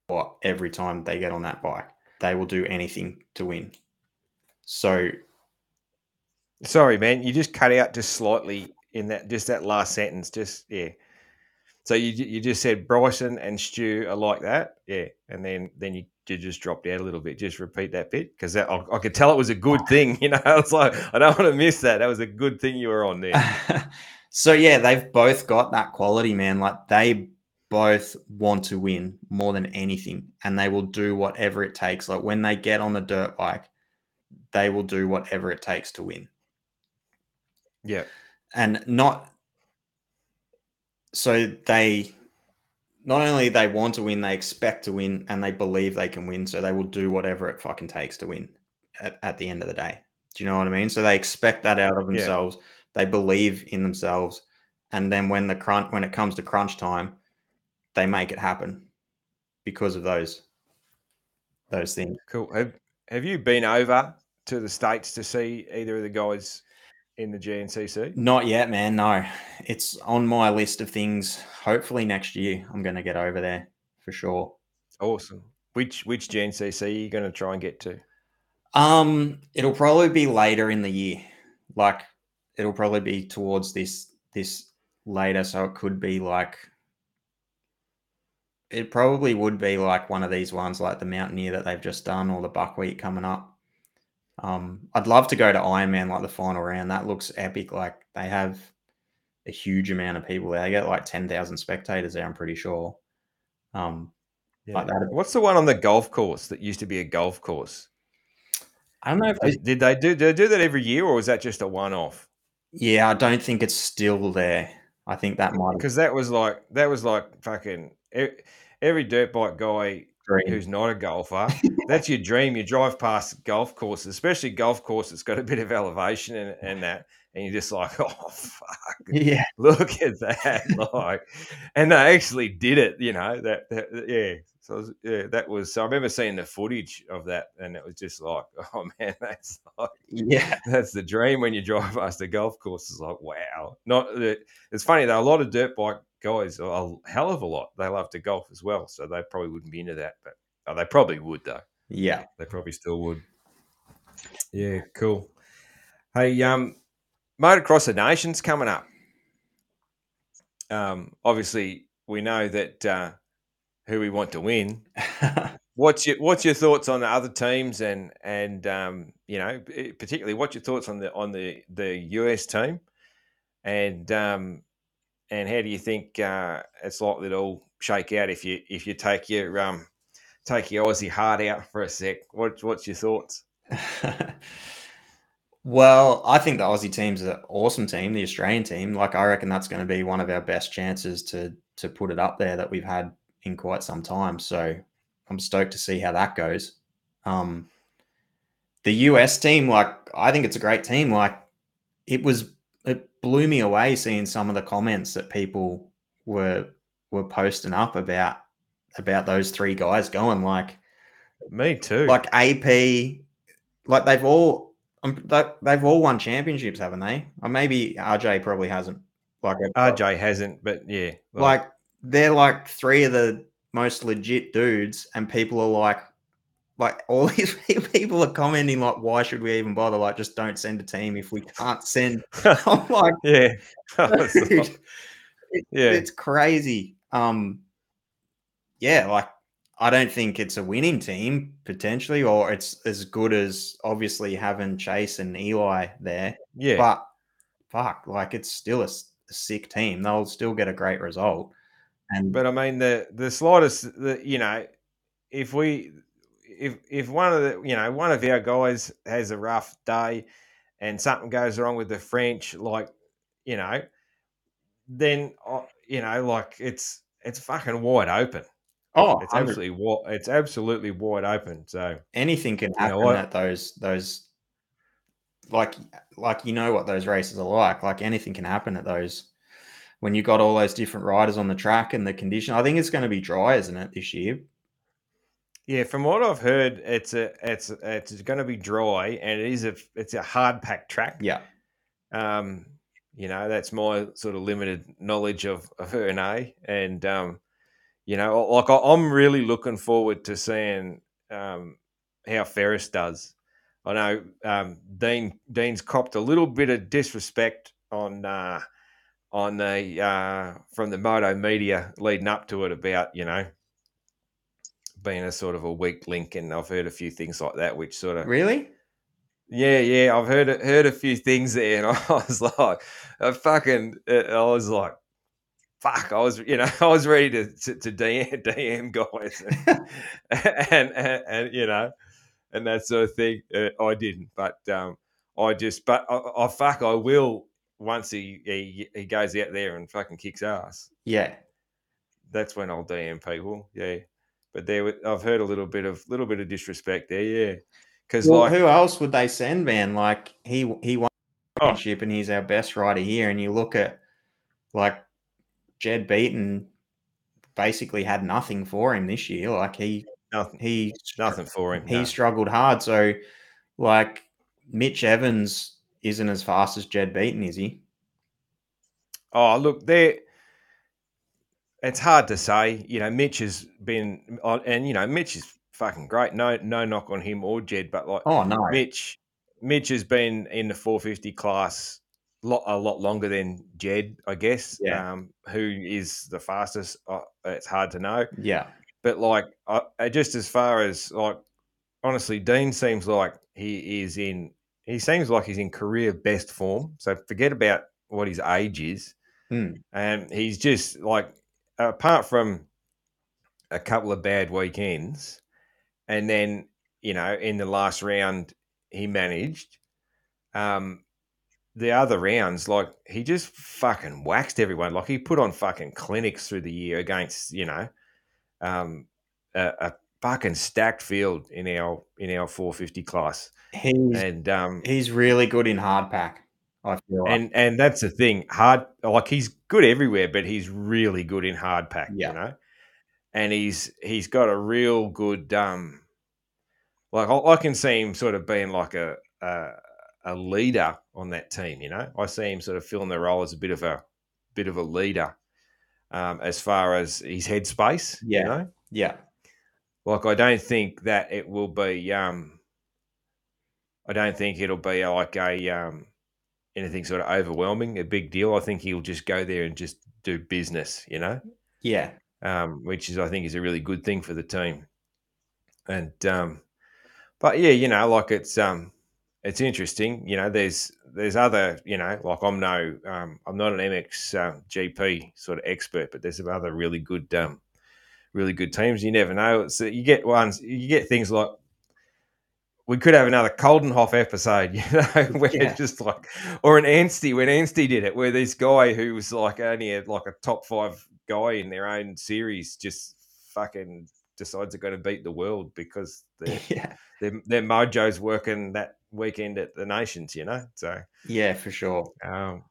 what every time they get on that bike, they will do anything to win. So sorry, man, you just cut out just slightly in that just that last sentence. Just yeah. So you you just said Brycen and Stu are like that, yeah, and then then you, you just dropped out a little bit. Just repeat that bit because I, I, could tell it was a good thing. You know, I was like, I don't want to miss that. That was a good thing you were on there. so yeah, they've both got that quality, man. Like they both want to win more than anything, and they will do whatever it takes. Like when they get on the dirt bike, they will do whatever it takes to win. Yeah, and not so they not only they want to win, they expect to win, and they believe they can win. So they will do whatever it fucking takes to win at, at the end of the day. Do you know what I mean? So they expect that out of themselves. Yeah. They believe in themselves, and then when the crunch when it comes to crunch time, they make it happen because of those those things. Cool. Have Have you been over to the states to see either of the guys in the GNCC? Not yet, man. No, it's on my list of things. Hopefully next year, I'm going to get over there for sure. Awesome. Which which GNCC are you going to try and get to? Um, it'll probably be later in the year. Like it'll probably be towards this this later, so it could be like it probably would be like one of these ones like the Mountaineer that they've just done or the Buckwheat coming up. Um, I'd love to go to Ironman like the final round. That looks epic. Like they have a huge amount of people there. They get like ten thousand spectators there. I'm pretty sure. Um, yeah. like What's the one on the golf course that used to be a golf course? I don't know if they, did they do did they do that every year or was that just a one off? Yeah, I don't think it's still there. I think that might because that was like that was like fucking every dirt bike guy dream. who's not a golfer. that's your dream. You drive past golf courses, especially golf course that's got a bit of elevation and, and that, and you're just like, oh fuck, yeah, look at that, like, and they actually did it. You know that, that yeah. So was, yeah, that was. So I remember seeing the footage of that, and it was just like, oh man, that's like, yeah, that's the dream when you drive past the golf course. It's like, wow. Not that it's funny though. A lot of dirt bike guys, a hell of a lot, they love to golf as well. So they probably wouldn't be into that, but oh, they probably would though. Yeah, they probably still would. Yeah, cool. Hey, um, motocross of nations coming up. Um, obviously, we know that. Uh, who we want to win. what's your What's your thoughts on the other teams and and um, you know particularly what's your thoughts on the on the the US team and um, and how do you think uh, it's likely to all shake out if you if you take your um, take your Aussie heart out for a sec? What, what's your thoughts? well, I think the Aussie team's an awesome team, the Australian team. Like I reckon that's going to be one of our best chances to to put it up there that we've had in quite some time. So I'm stoked to see how that goes. Um, the US team, like I think it's a great team. Like it was, it blew me away seeing some of the comments that people were were posting up about about those three guys going. Like me too. Like AP, like they've all um, they've all won championships, haven't they? Or maybe RJ probably hasn't. Like RJ hasn't, but yeah, like, like they're like three of the most legit dudes, and people are like, like all these people are commenting like, why should we even bother? Like, just don't send a team if we can't send. I'm like, yeah, it, yeah, it's crazy. Um, yeah, like I don't think it's a winning team potentially, or it's as good as obviously having Chase and Eli there. Yeah, but fuck, like it's still a, a sick team. They'll still get a great result. And but I mean the the slightest the you know if we if if one of the you know one of our guys has a rough day and something goes wrong with the French like you know then uh, you know like it's it's fucking wide open. Oh, it's absolutely wide, it's absolutely wide open. So anything can happen you know at those those like like you know what those races are like. Like anything can happen at those when you got all those different riders on the track and the condition. I think it's going to be dry, isn't it, this year? Yeah, from what I've heard, it's a it's it's going to be dry, and it is a it's a hard packed track. Yeah. Um, you know, that's my sort of limited knowledge of of Ernée, and um, you know, like I'm really looking forward to seeing um how Ferris does. I know um, Dean Dean's copped a little bit of disrespect on uh, on the uh, from the moto media leading up to it about you know being a sort of a weak link, and I've heard a few things like that, which sort of really. Yeah, yeah, I've heard heard a few things there, and I was like, I fucking, I was like, fuck, I was, you know, I was ready to to, to DM, DM guys, and, and, and, and you know, and that sort of thing. Uh, I didn't, but um, I just, but I, I fuck, I will once he, he he goes out there and fucking kicks ass. Yeah, that's when I'll DM people. Yeah, but there I've heard a little bit of little bit of disrespect there. Yeah, because well, like who else would they send, man? Like he he won oh. championship and he's our best rider here, and you look at like Jed Beaton basically had nothing for him this year. Like he nothing he nothing for him. He no. struggled hard. So like Mitch Evans isn't as fast as Jed Beaton, is he? Oh, look, there. It's hard to say. You know, Mitch has been, and you know, Mitch is fucking great. No, no knock on him or Jed, but like, oh no, Mitch, Mitch has been in the 450 class lot a lot longer than Jed, I guess. Yeah. Um, who is the fastest? Uh, it's hard to know. Yeah. But like, uh, just as far as like, honestly, Dean seems like he is in. He seems like he's in career best form. So forget about what his age is, Mm. and he's just like, apart from a couple of bad weekends, and then you know in the last round he managed. Um, the other rounds, like he just fucking waxed everyone. Like he put on fucking clinics through the year against, you know, um, a, a fucking stacked field in our in our 450 class. He's And um, he's really good in hard pack. I feel like. and and that's the thing. Hard, like he's good everywhere, but he's really good in hard pack. Yeah. You know, and he's he's got a real good um, like I, I can see him sort of being like a, a a leader on that team. You know, I see him sort of filling the role as a bit of a bit of a leader um, as far as his headspace. Yeah. You know, yeah. like I don't think that it will be. Um, I don't think it'll be like a um, anything sort of overwhelming, a big deal. I think he'll just go there and just do business. You know, Yeah. um, which is I think is a really good thing for the team. And um, but yeah, you know, like it's um, it's interesting. You know, there's there's other, you know, like I'm no, um, I'm not an MX uh, GP sort of expert, but there's some other really good, um, really good teams. You never know. It's, you get ones, you get things like we could have another Coldenhoff episode, you know, where Yeah. just like, or an Anstie when Anstie did it, where this guy who was like only a, like a top five guy in their own series just fucking decides they're going to beat the world because their Yeah. their, their mojo's working that weekend at the Nations, you know. So, Yeah, for sure. um,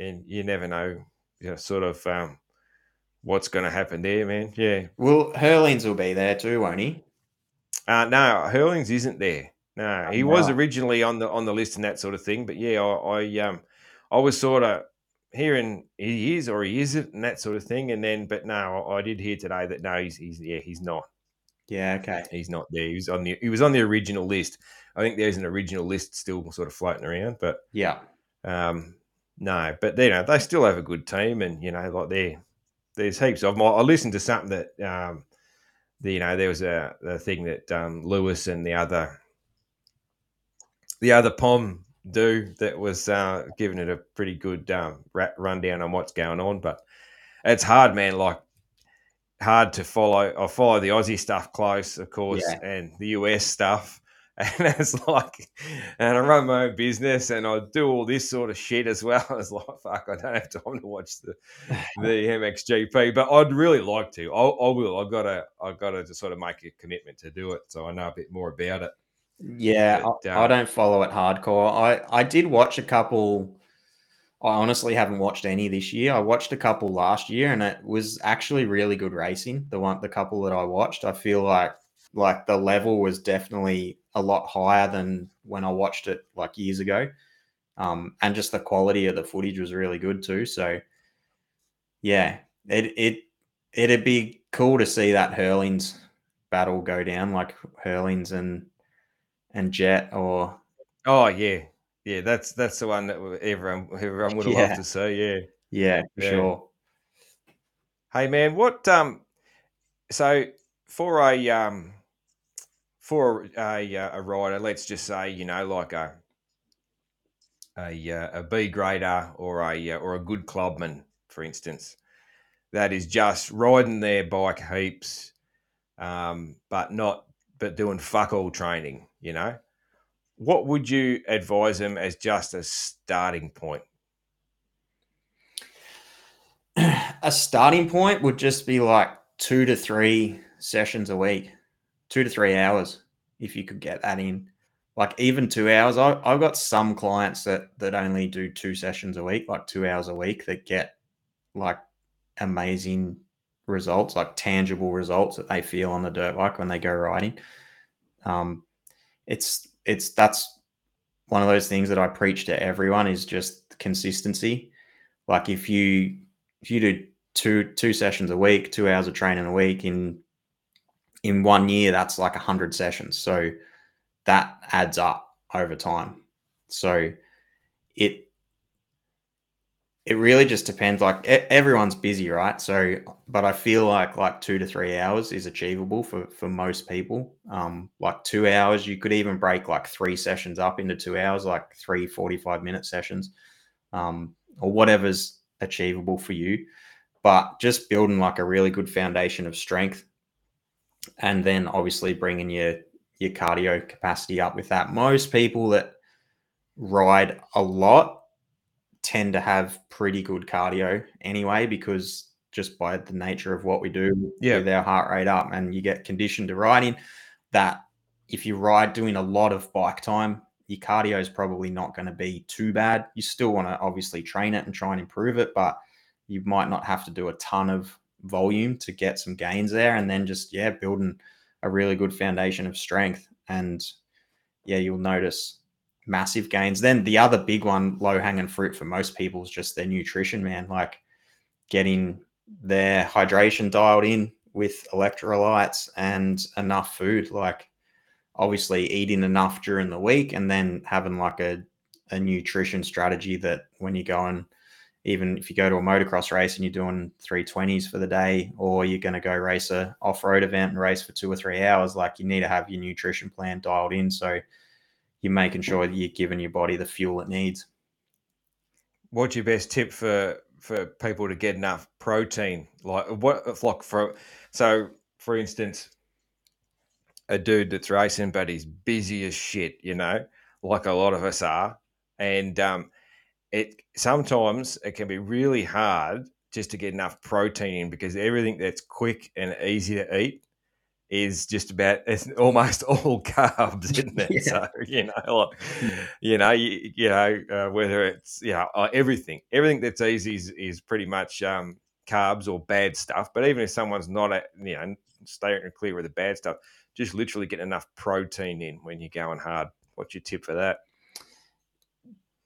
and you never know, you know, sort of um, what's going to happen there, man. Yeah. Well, Herlings will be there too, won't he? Uh, no, Herlings isn't there. No, he was originally on the on the list and that sort of thing. But yeah, I, I um I was sort of hearing he is or he isn't and that sort of thing. And then, but no, I, I did hear today that no, he's he's yeah he's not. Yeah, okay. He's not there. He was on the he was on the original list. I think there's an original list still sort of floating around, but Yeah. um, no, but you know they still have a good team, and you know like they there's heaps of them. I I listened to something that um, the, you know there was a, a thing that um, Lewis and the other the other pom do that was uh, giving it a pretty good um, rundown on what's going on, but it's hard, man. Like hard to follow. I follow the Aussie stuff close, of course, Yeah. and the US stuff. And it's like, and I run my own business and I do all this sort of shit as well. It's like, fuck, I don't have time to watch the the MXGP, but I'd really like to. I, I will. I've got to. I've got to just sort of make a commitment to do it, so I know a bit more about it. Yeah, I, I um, don't follow it hardcore. I I did watch a couple. I honestly haven't watched any this year. I watched a couple last year, and it was actually really good racing. The one, the couple that I watched, I feel like like the level was definitely a lot higher than when I watched it like years ago. Um, and just the quality of the footage was really good too. So, yeah, it it it'd be cool to see that Herlings battle go down, like Herlings and and Jett or Oh yeah, yeah. That's that's the one that everyone everyone would have Yeah. loved to see. Yeah. yeah, for Yeah. sure. Hey man, what um? So for a um, for a a, a rider, let's just say you know like a a uh, a B grader or a uh, or a good clubman, for instance, that is just riding their bike heaps, um, but not but doing fuck all training. You know, what would you advise them as just a starting point? a starting point would just be like two to three sessions a week, two to three hours, if you could get that in. Like even two hours. I, I've got some clients that that only do two sessions a week, like two hours a week, that get like amazing results, like tangible results that they feel on the dirt bike when they go riding. Um, it's it's that's one of those things that I preach to everyone is just consistency. Like if you if you do two two sessions a week, two hours of training a week in in one year, that's like a hundred sessions. So that adds up over time. So it it really just depends. Like everyone's busy, right? So, but I feel like like two to three hours is achievable for for most people. Um, like two hours, you could even break like three sessions up into two hours, like three 45 minute sessions, um, or whatever's achievable for you. But just building like a really good foundation of strength, and then obviously bringing your your cardio capacity up with that. Most people that ride a lot tend to have pretty good cardio anyway because just by the nature of what we do mm, Yeah. with our heart rate up and you get conditioned to riding that if you ride doing a lot of bike time your cardio is probably not going to be too bad you still want to obviously train it and try and improve it but you might not have to do a ton of volume to get some gains there and then just yeah building a really good foundation of strength and yeah you'll notice massive gains. Then the other big one, low hanging fruit for most people, is just their nutrition, man. Like getting their hydration dialed in with electrolytes and enough food. Like obviously eating enough during the week and then having like a, a nutrition strategy that when you go and even if you go to a motocross race and you're doing 320s for the day or you're going to go race a off-road event and race for two or three hours like you need to have your nutrition plan dialed in so you're making sure that you're giving your body the fuel it needs. What's your best tip for for people to get enough protein? Like what like for so for instance, a dude that's racing but he's busy as shit, you know, like a lot of us are. And um it sometimes it can be really hard just to get enough protein in because everything that's quick and easy to eat is just about it's almost all carbs, isn't it? Yeah. So you know, like, you know, you, you know, uh, whether it's you know uh, everything, everything that's easy is, is pretty much um, carbs or bad stuff. But even if someone's not, at, you know, stay clear with the bad stuff, just literally get enough protein in when you're going hard. What's your tip for that?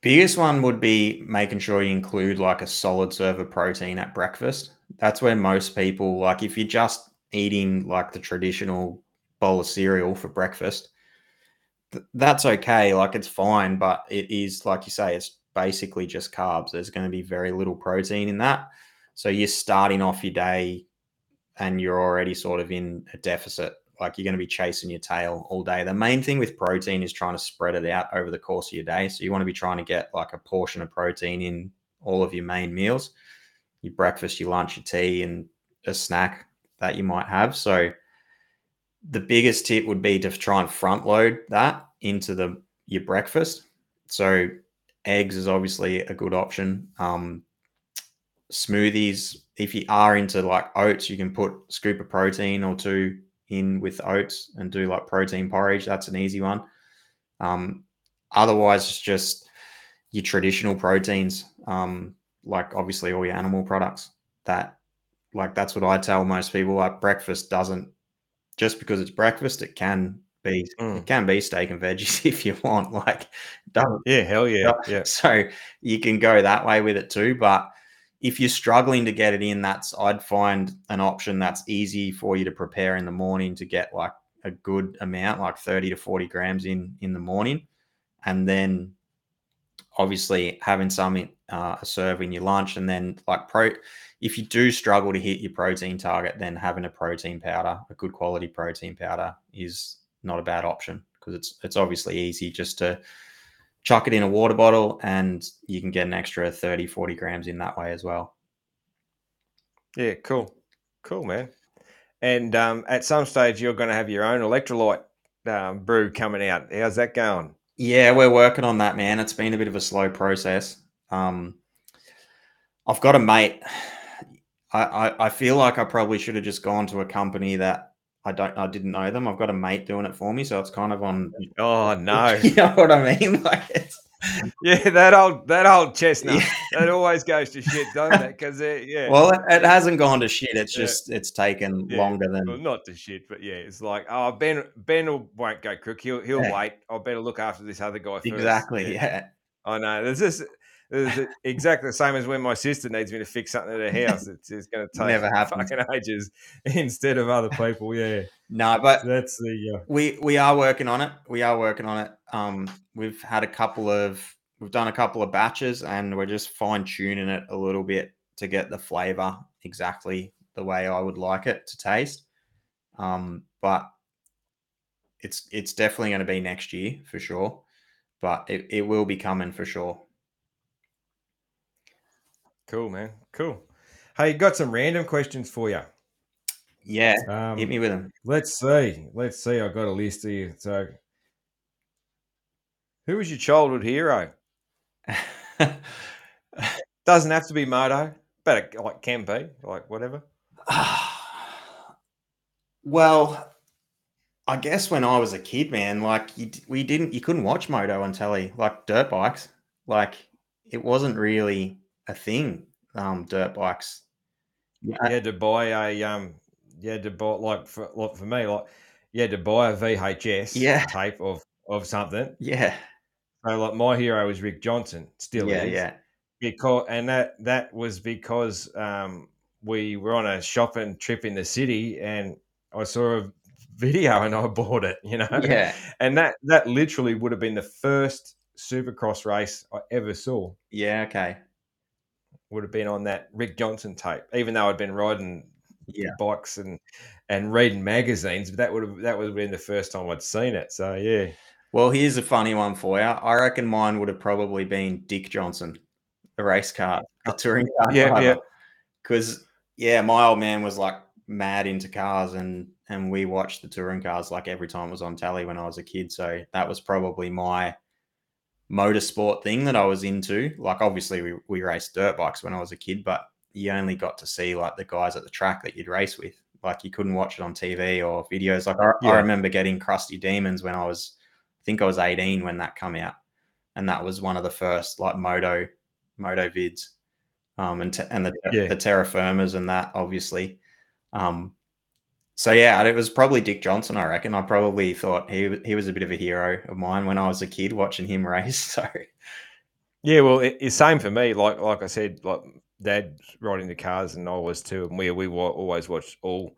Biggest one would be making sure you include like a solid serve of protein at breakfast. That's where most people like if you're just eating like the traditional bowl of cereal for breakfast, th- that's okay. Like it's fine, but it is like you say, it's basically just carbs. There's going to be very little protein in that. So you're starting off your day and you're already sort of in a deficit. Like you're going to be chasing your tail all day. The main thing with protein is trying to spread it out over the course of your day. So you want to be trying to get like a portion of protein in all of your main meals your breakfast, your lunch, your tea, and a snack that you might have. So the biggest tip would be to try and front load that into the your breakfast. So eggs is obviously a good option. Um, smoothies, if you are into like oats, you can put scoop of protein or two in with oats and do like protein porridge. That's an easy one. Um, otherwise, it's just your traditional proteins, um, like obviously all your animal products. That like that's what I tell most people. Like breakfast doesn't just because it's breakfast, it can be Mm. it can be steak and veggies if you want. Like doesn't Yeah, hell yeah, yeah. so you can go that way with it too. But if you're struggling to get it in, that's I'd find an option that's easy for you to prepare in the morning to get like a good amount, like 30 to 40 grams in in the morning. And then obviously having some uh, a serve in your lunch and then like pro if you do struggle to hit your protein target, then having a protein powder, a good quality protein powder is not a bad option because it's it's obviously easy just to chuck it in a water bottle and you can get an extra 30 40 grams in that way as well Yeah, cool, cool, man. And um, at some stage, you're going to have your own electrolyte um, brew coming out. How's that going? Yeah we're working on that man. It's been a bit of a slow process. Um i've got a mate. I, I i feel like i probably should have just gone to a company that i don't i didn't know them. I've got a mate doing it for me so it's kind of on Oh no, you know what i mean? Like it's yeah, that old that old chestnut. Yeah. That always goes to shit, doesn't it? Because yeah, well it, it hasn't gone to shit it's Yeah. just it's taken Yeah. longer than well, not to shit, but yeah, it's like oh Ben Ben will, won't go crook. He'll he'll Yeah. wait. I better look after this other guy first. exactly yeah I know. There's this. A- exactly the same as when my sister needs me to fix something at her house. It's, it's going to take Never happens. fucking ages instead of other people. Yeah, no but that's the. Uh, we we are working on it we are working on it um we've had a couple of we've done a couple of batches and we're just fine tuning it a little bit to get the flavor exactly the way I would like it to taste. Um, but it's it's definitely going to be next year for sure. But it, it will be coming for sure. Cool, man. Cool. Hey, got some random questions for you. Yeah, Um, hit me with them. let's see. Let's see. I've got a list here. So, who was your childhood hero? Doesn't have to be Moto, but it like can be, like whatever. well, I guess when I was a kid, man, like you, we didn't, you couldn't watch moto on telly, like dirt bikes. Like it wasn't really a thing. Um, dirt bikes. You had to buy a um. You had to buy like for like for me like you had to buy a VHS Yeah. tape of of something. Yeah, So like my hero was Rick Johnson, still yeah, is. yeah, because and that that was because um, we were on a shopping trip in the city and I saw a video and I bought it, you know. yeah, And that that literally would have been the first Supercross race I ever saw. yeah. Okay. Would have been on that Rick Johnson tape, even though I'd been riding Yeah. bikes and and reading magazines. But that would have that would have been the first time I'd seen it. So yeah, Well, here's a funny one for you. I reckon mine would have probably been Dick Johnson, the race car, the touring car Yeah, yeah. Because yeah, my old man was like mad into cars, and and we watched the touring cars like every time it was on telly when I was a kid. So that was probably my motorsport thing that I was into. Like obviously we we raced dirt bikes when I was a kid, but you only got to see like the guys at the track that you'd race with. Like you couldn't watch it on TV or videos. Like I, Yeah. I remember getting Crusty Demons when I was, think I was 18 when that come out, and that was one of the first like moto, moto vids, um, and te- and the Yeah. the terra firmas and that obviously, um, so yeah, it was probably Dick Johnson. I reckon. I probably thought he he was a bit of a hero of mine when I was a kid watching him race. So Yeah, well, it, it's same for me. Like like I said, like Dad riding the cars, and I was too. And we we wa- always watched all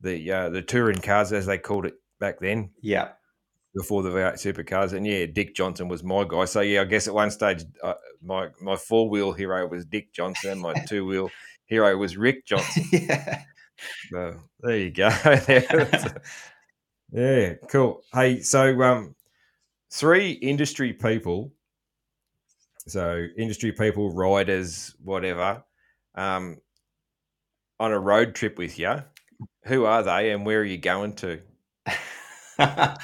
the uh, the touring cars as they called it back then, yeah, before the V8 supercars. And yeah, Dick Johnson was my guy. So yeah, I guess at one stage, uh, my my four wheel hero was Dick Johnson. My two wheel hero was Rick Johnson. yeah. So there you go. There was a- yeah, cool. Hey, so um, three industry people. So industry people, riders, whatever, um, on a road trip with you. Who are they, and where are you going to?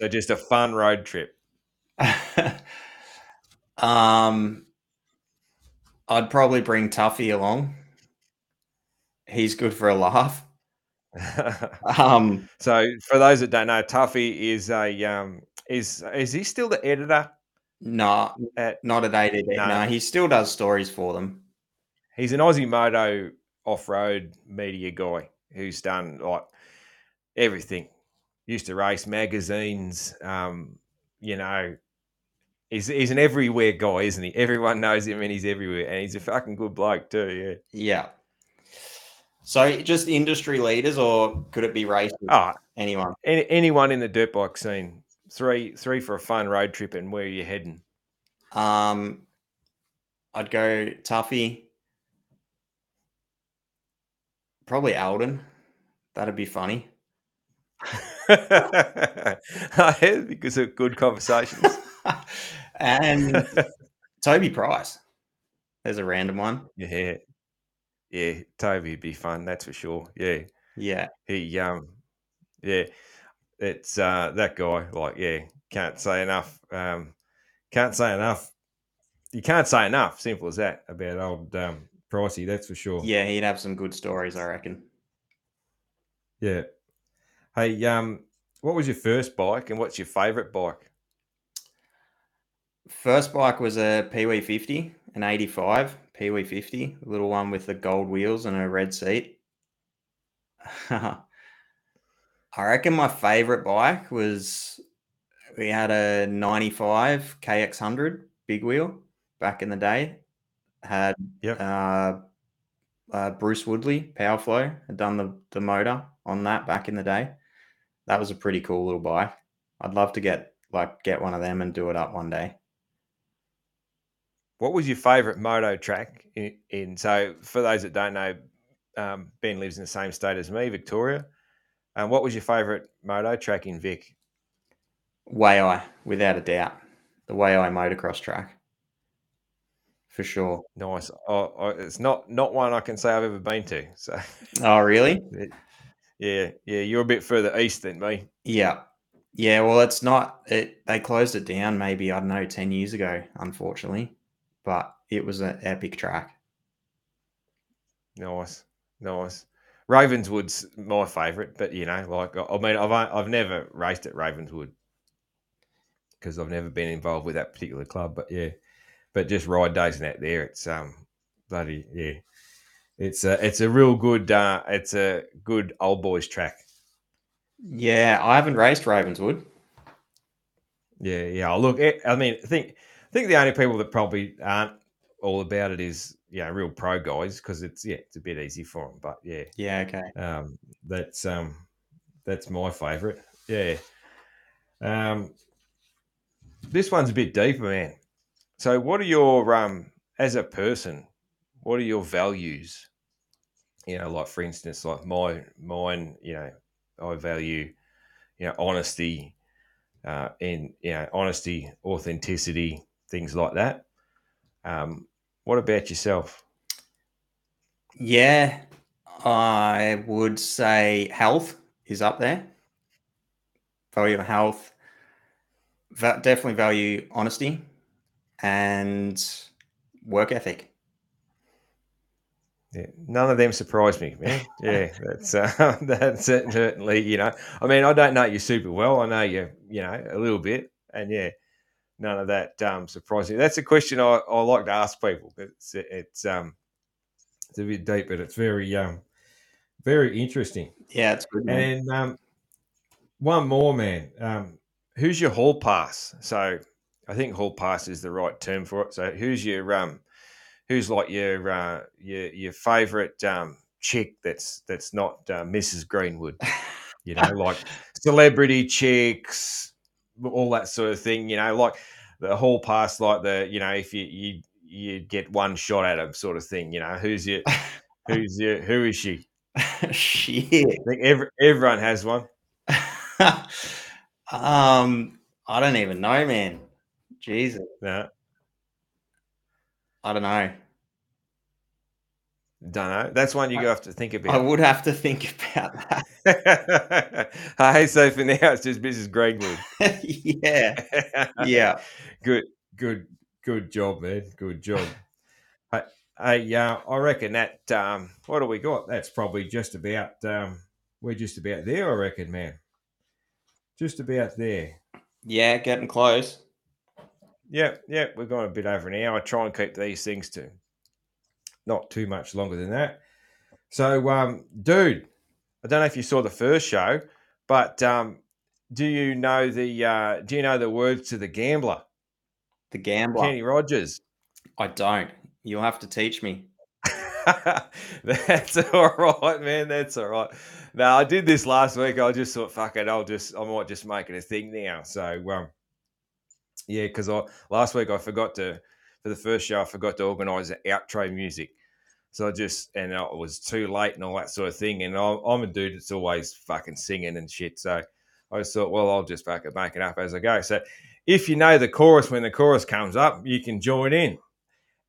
So just a fun road trip. um, I'd probably bring Tuffy along. He's good for a laugh. Um, so for those that don't know, Tuffy is a um, is is he still the editor? no, At, not at ADB. No. No. he still does stories for them. he's an Aussie Moto off road media guy who's done like everything. Used to race magazines, um, you know. He's, he's an everywhere guy, isn't he? Everyone knows him and he's everywhere. And he's a fucking good bloke too, yeah. Yeah. So just industry leaders, or could it be racers? Oh, Anyone? any, anyone in the dirt bike scene. Three three for a fun road trip and where are you heading? Um, I'd go Tuffy. Probably Aldon. That'd be funny. because of good conversations. and Toby Price. There's a random one. yeah. Yeah, Toby'd be fun, that's for sure. Yeah. Yeah. He um yeah, it's uh that guy, like, yeah, can't say enough. Um can't say enough. You can't say enough, simple as that, about old um Pricey, that's for sure. Yeah, he'd have some good stories, I reckon. Yeah. Hey, um, what was your first bike and what's your favourite bike? First bike was a Pee-wee 50, an 85 Pee-wee 50, a little one with the gold wheels and a red seat. I reckon my favorite bike was we had a 95 KX100 big wheel back in the day. Had Yep. uh, uh, Bruce Woodley Powerflow had done the, the motor on that back in the day. That was a pretty cool little bike. I'd love to get like get one of them and do it up one day. what was your favourite moto track in, in? So, for those that don't know, um, Ben lives in the same state as me, Victoria. Um, what was your favourite moto track in Vic? Waiai, without a doubt, the Waiai motocross track, for sure. Nice. Oh, oh, it's not not one I can say I've ever been to. So, Oh, really? yeah, yeah, you're a bit further east than me. Yeah. Yeah, well, it's not. It they closed it down maybe I don't know ten years ago, unfortunately, but it was an epic track. Nice, nice. Ravenswood's my favourite, but you know, like I mean, I've I've never raced at Ravenswood because I've never been involved with that particular club. But yeah, but just ride days and out there, it's um bloody yeah, it's a it's a real good uh it's a good old boys track. Yeah, I haven't raced Ravenswood. Yeah, yeah. Look, it, I mean, I think I think the only people that probably aren't all about it is you know real pro guys because it's yeah it's a bit easy for them. But yeah, Yeah, okay. um, that's um, that's my favourite. Yeah. Um, this one's a bit deeper, man. So, what are your um, as a person? What are your values? You know, like for instance, like my mine. You know, I value you know honesty, uh, and you know honesty, authenticity, things like that. Um, what about yourself? Yeah, I would say health is up there. Value health. Definitely value honesty and work ethic. Yeah, none of them surprised me, man. Yeah, that's uh, that's certainly you know. I mean, I don't know you super well. I know you, you know, a little bit, and yeah, none of that um, surprised me. That's a question I, I like to ask people. It's it's um it's a bit deep, but it's very um very interesting. Yeah, it's good. man. And um, one more, man. Um, who's your hall pass? So I think hall pass is the right term for it. So who's your um, who's like your uh, your your favorite um chick that's that's not uh, Mrs. Greenwood? You know, like celebrity chicks, all that sort of thing. You know, like the hall pass, like the you know, if you you you get one shot at them, sort of thing. You know, who's your who's your who is she? Shit. I think every, everyone has one. um, I don't even know, man. Jesus, No, I don't know. don't know. That's one you have to think about. I would have to think about that. hey, so for now, it's just Mrs. Greenwood. yeah, yeah. good, good, good job, man. Good job. Hey, hey, uh, I reckon that. Um, what do we got? That's probably just about. Um, we're just about there, I reckon, man. Just about there. Yeah, getting close. Yeah, yeah, we've gone a bit over an hour. I try and keep these things to not too much longer than that. So, um, dude, I don't know if you saw the first show, but um, do you know the uh, do you know the words to the gambler, The gambler. Kenny Rogers? I don't. You'll have to teach me. That's all right, man. That's all right. Now I did this last week. I just thought, fuck it, I'll just, I might just make it a thing now. So, um, yeah, because I last week I forgot to for the first show I forgot to organise the outro music. So I just and it was too late and all that sort of thing. And I'm, I'm a dude that's always fucking singing and shit. So I just thought, well, I'll just fucking make it up as I go. So if you know the chorus when the chorus comes up, you can join in.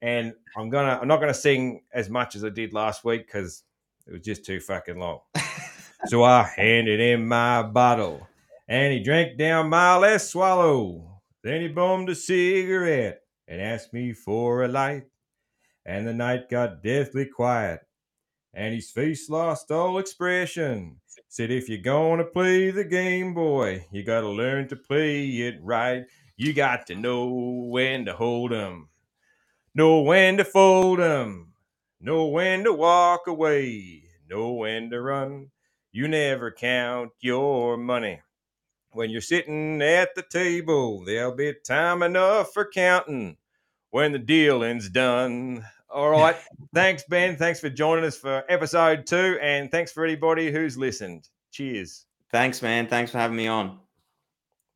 And I'm gonna I'm not gonna sing as much as I did last week because it was just too fucking long. so I handed him my bottle and he drank down my last swallow. Then he bummed a cigarette and asked me for a light. And the night got deathly quiet. And his face lost all expression. Said, if you're gonna play the game, boy, you gotta learn to play it right. You got to know when to hold 'em, know when to fold 'em, know when to walk away, know when to run. You never count your money. When you're sitting at the table, there'll be time enough for counting when the dealing's done. All right. thanks, Ben. Thanks for joining us for episode two. And thanks for anybody who's listened. Cheers. Thanks, man. Thanks for having me on.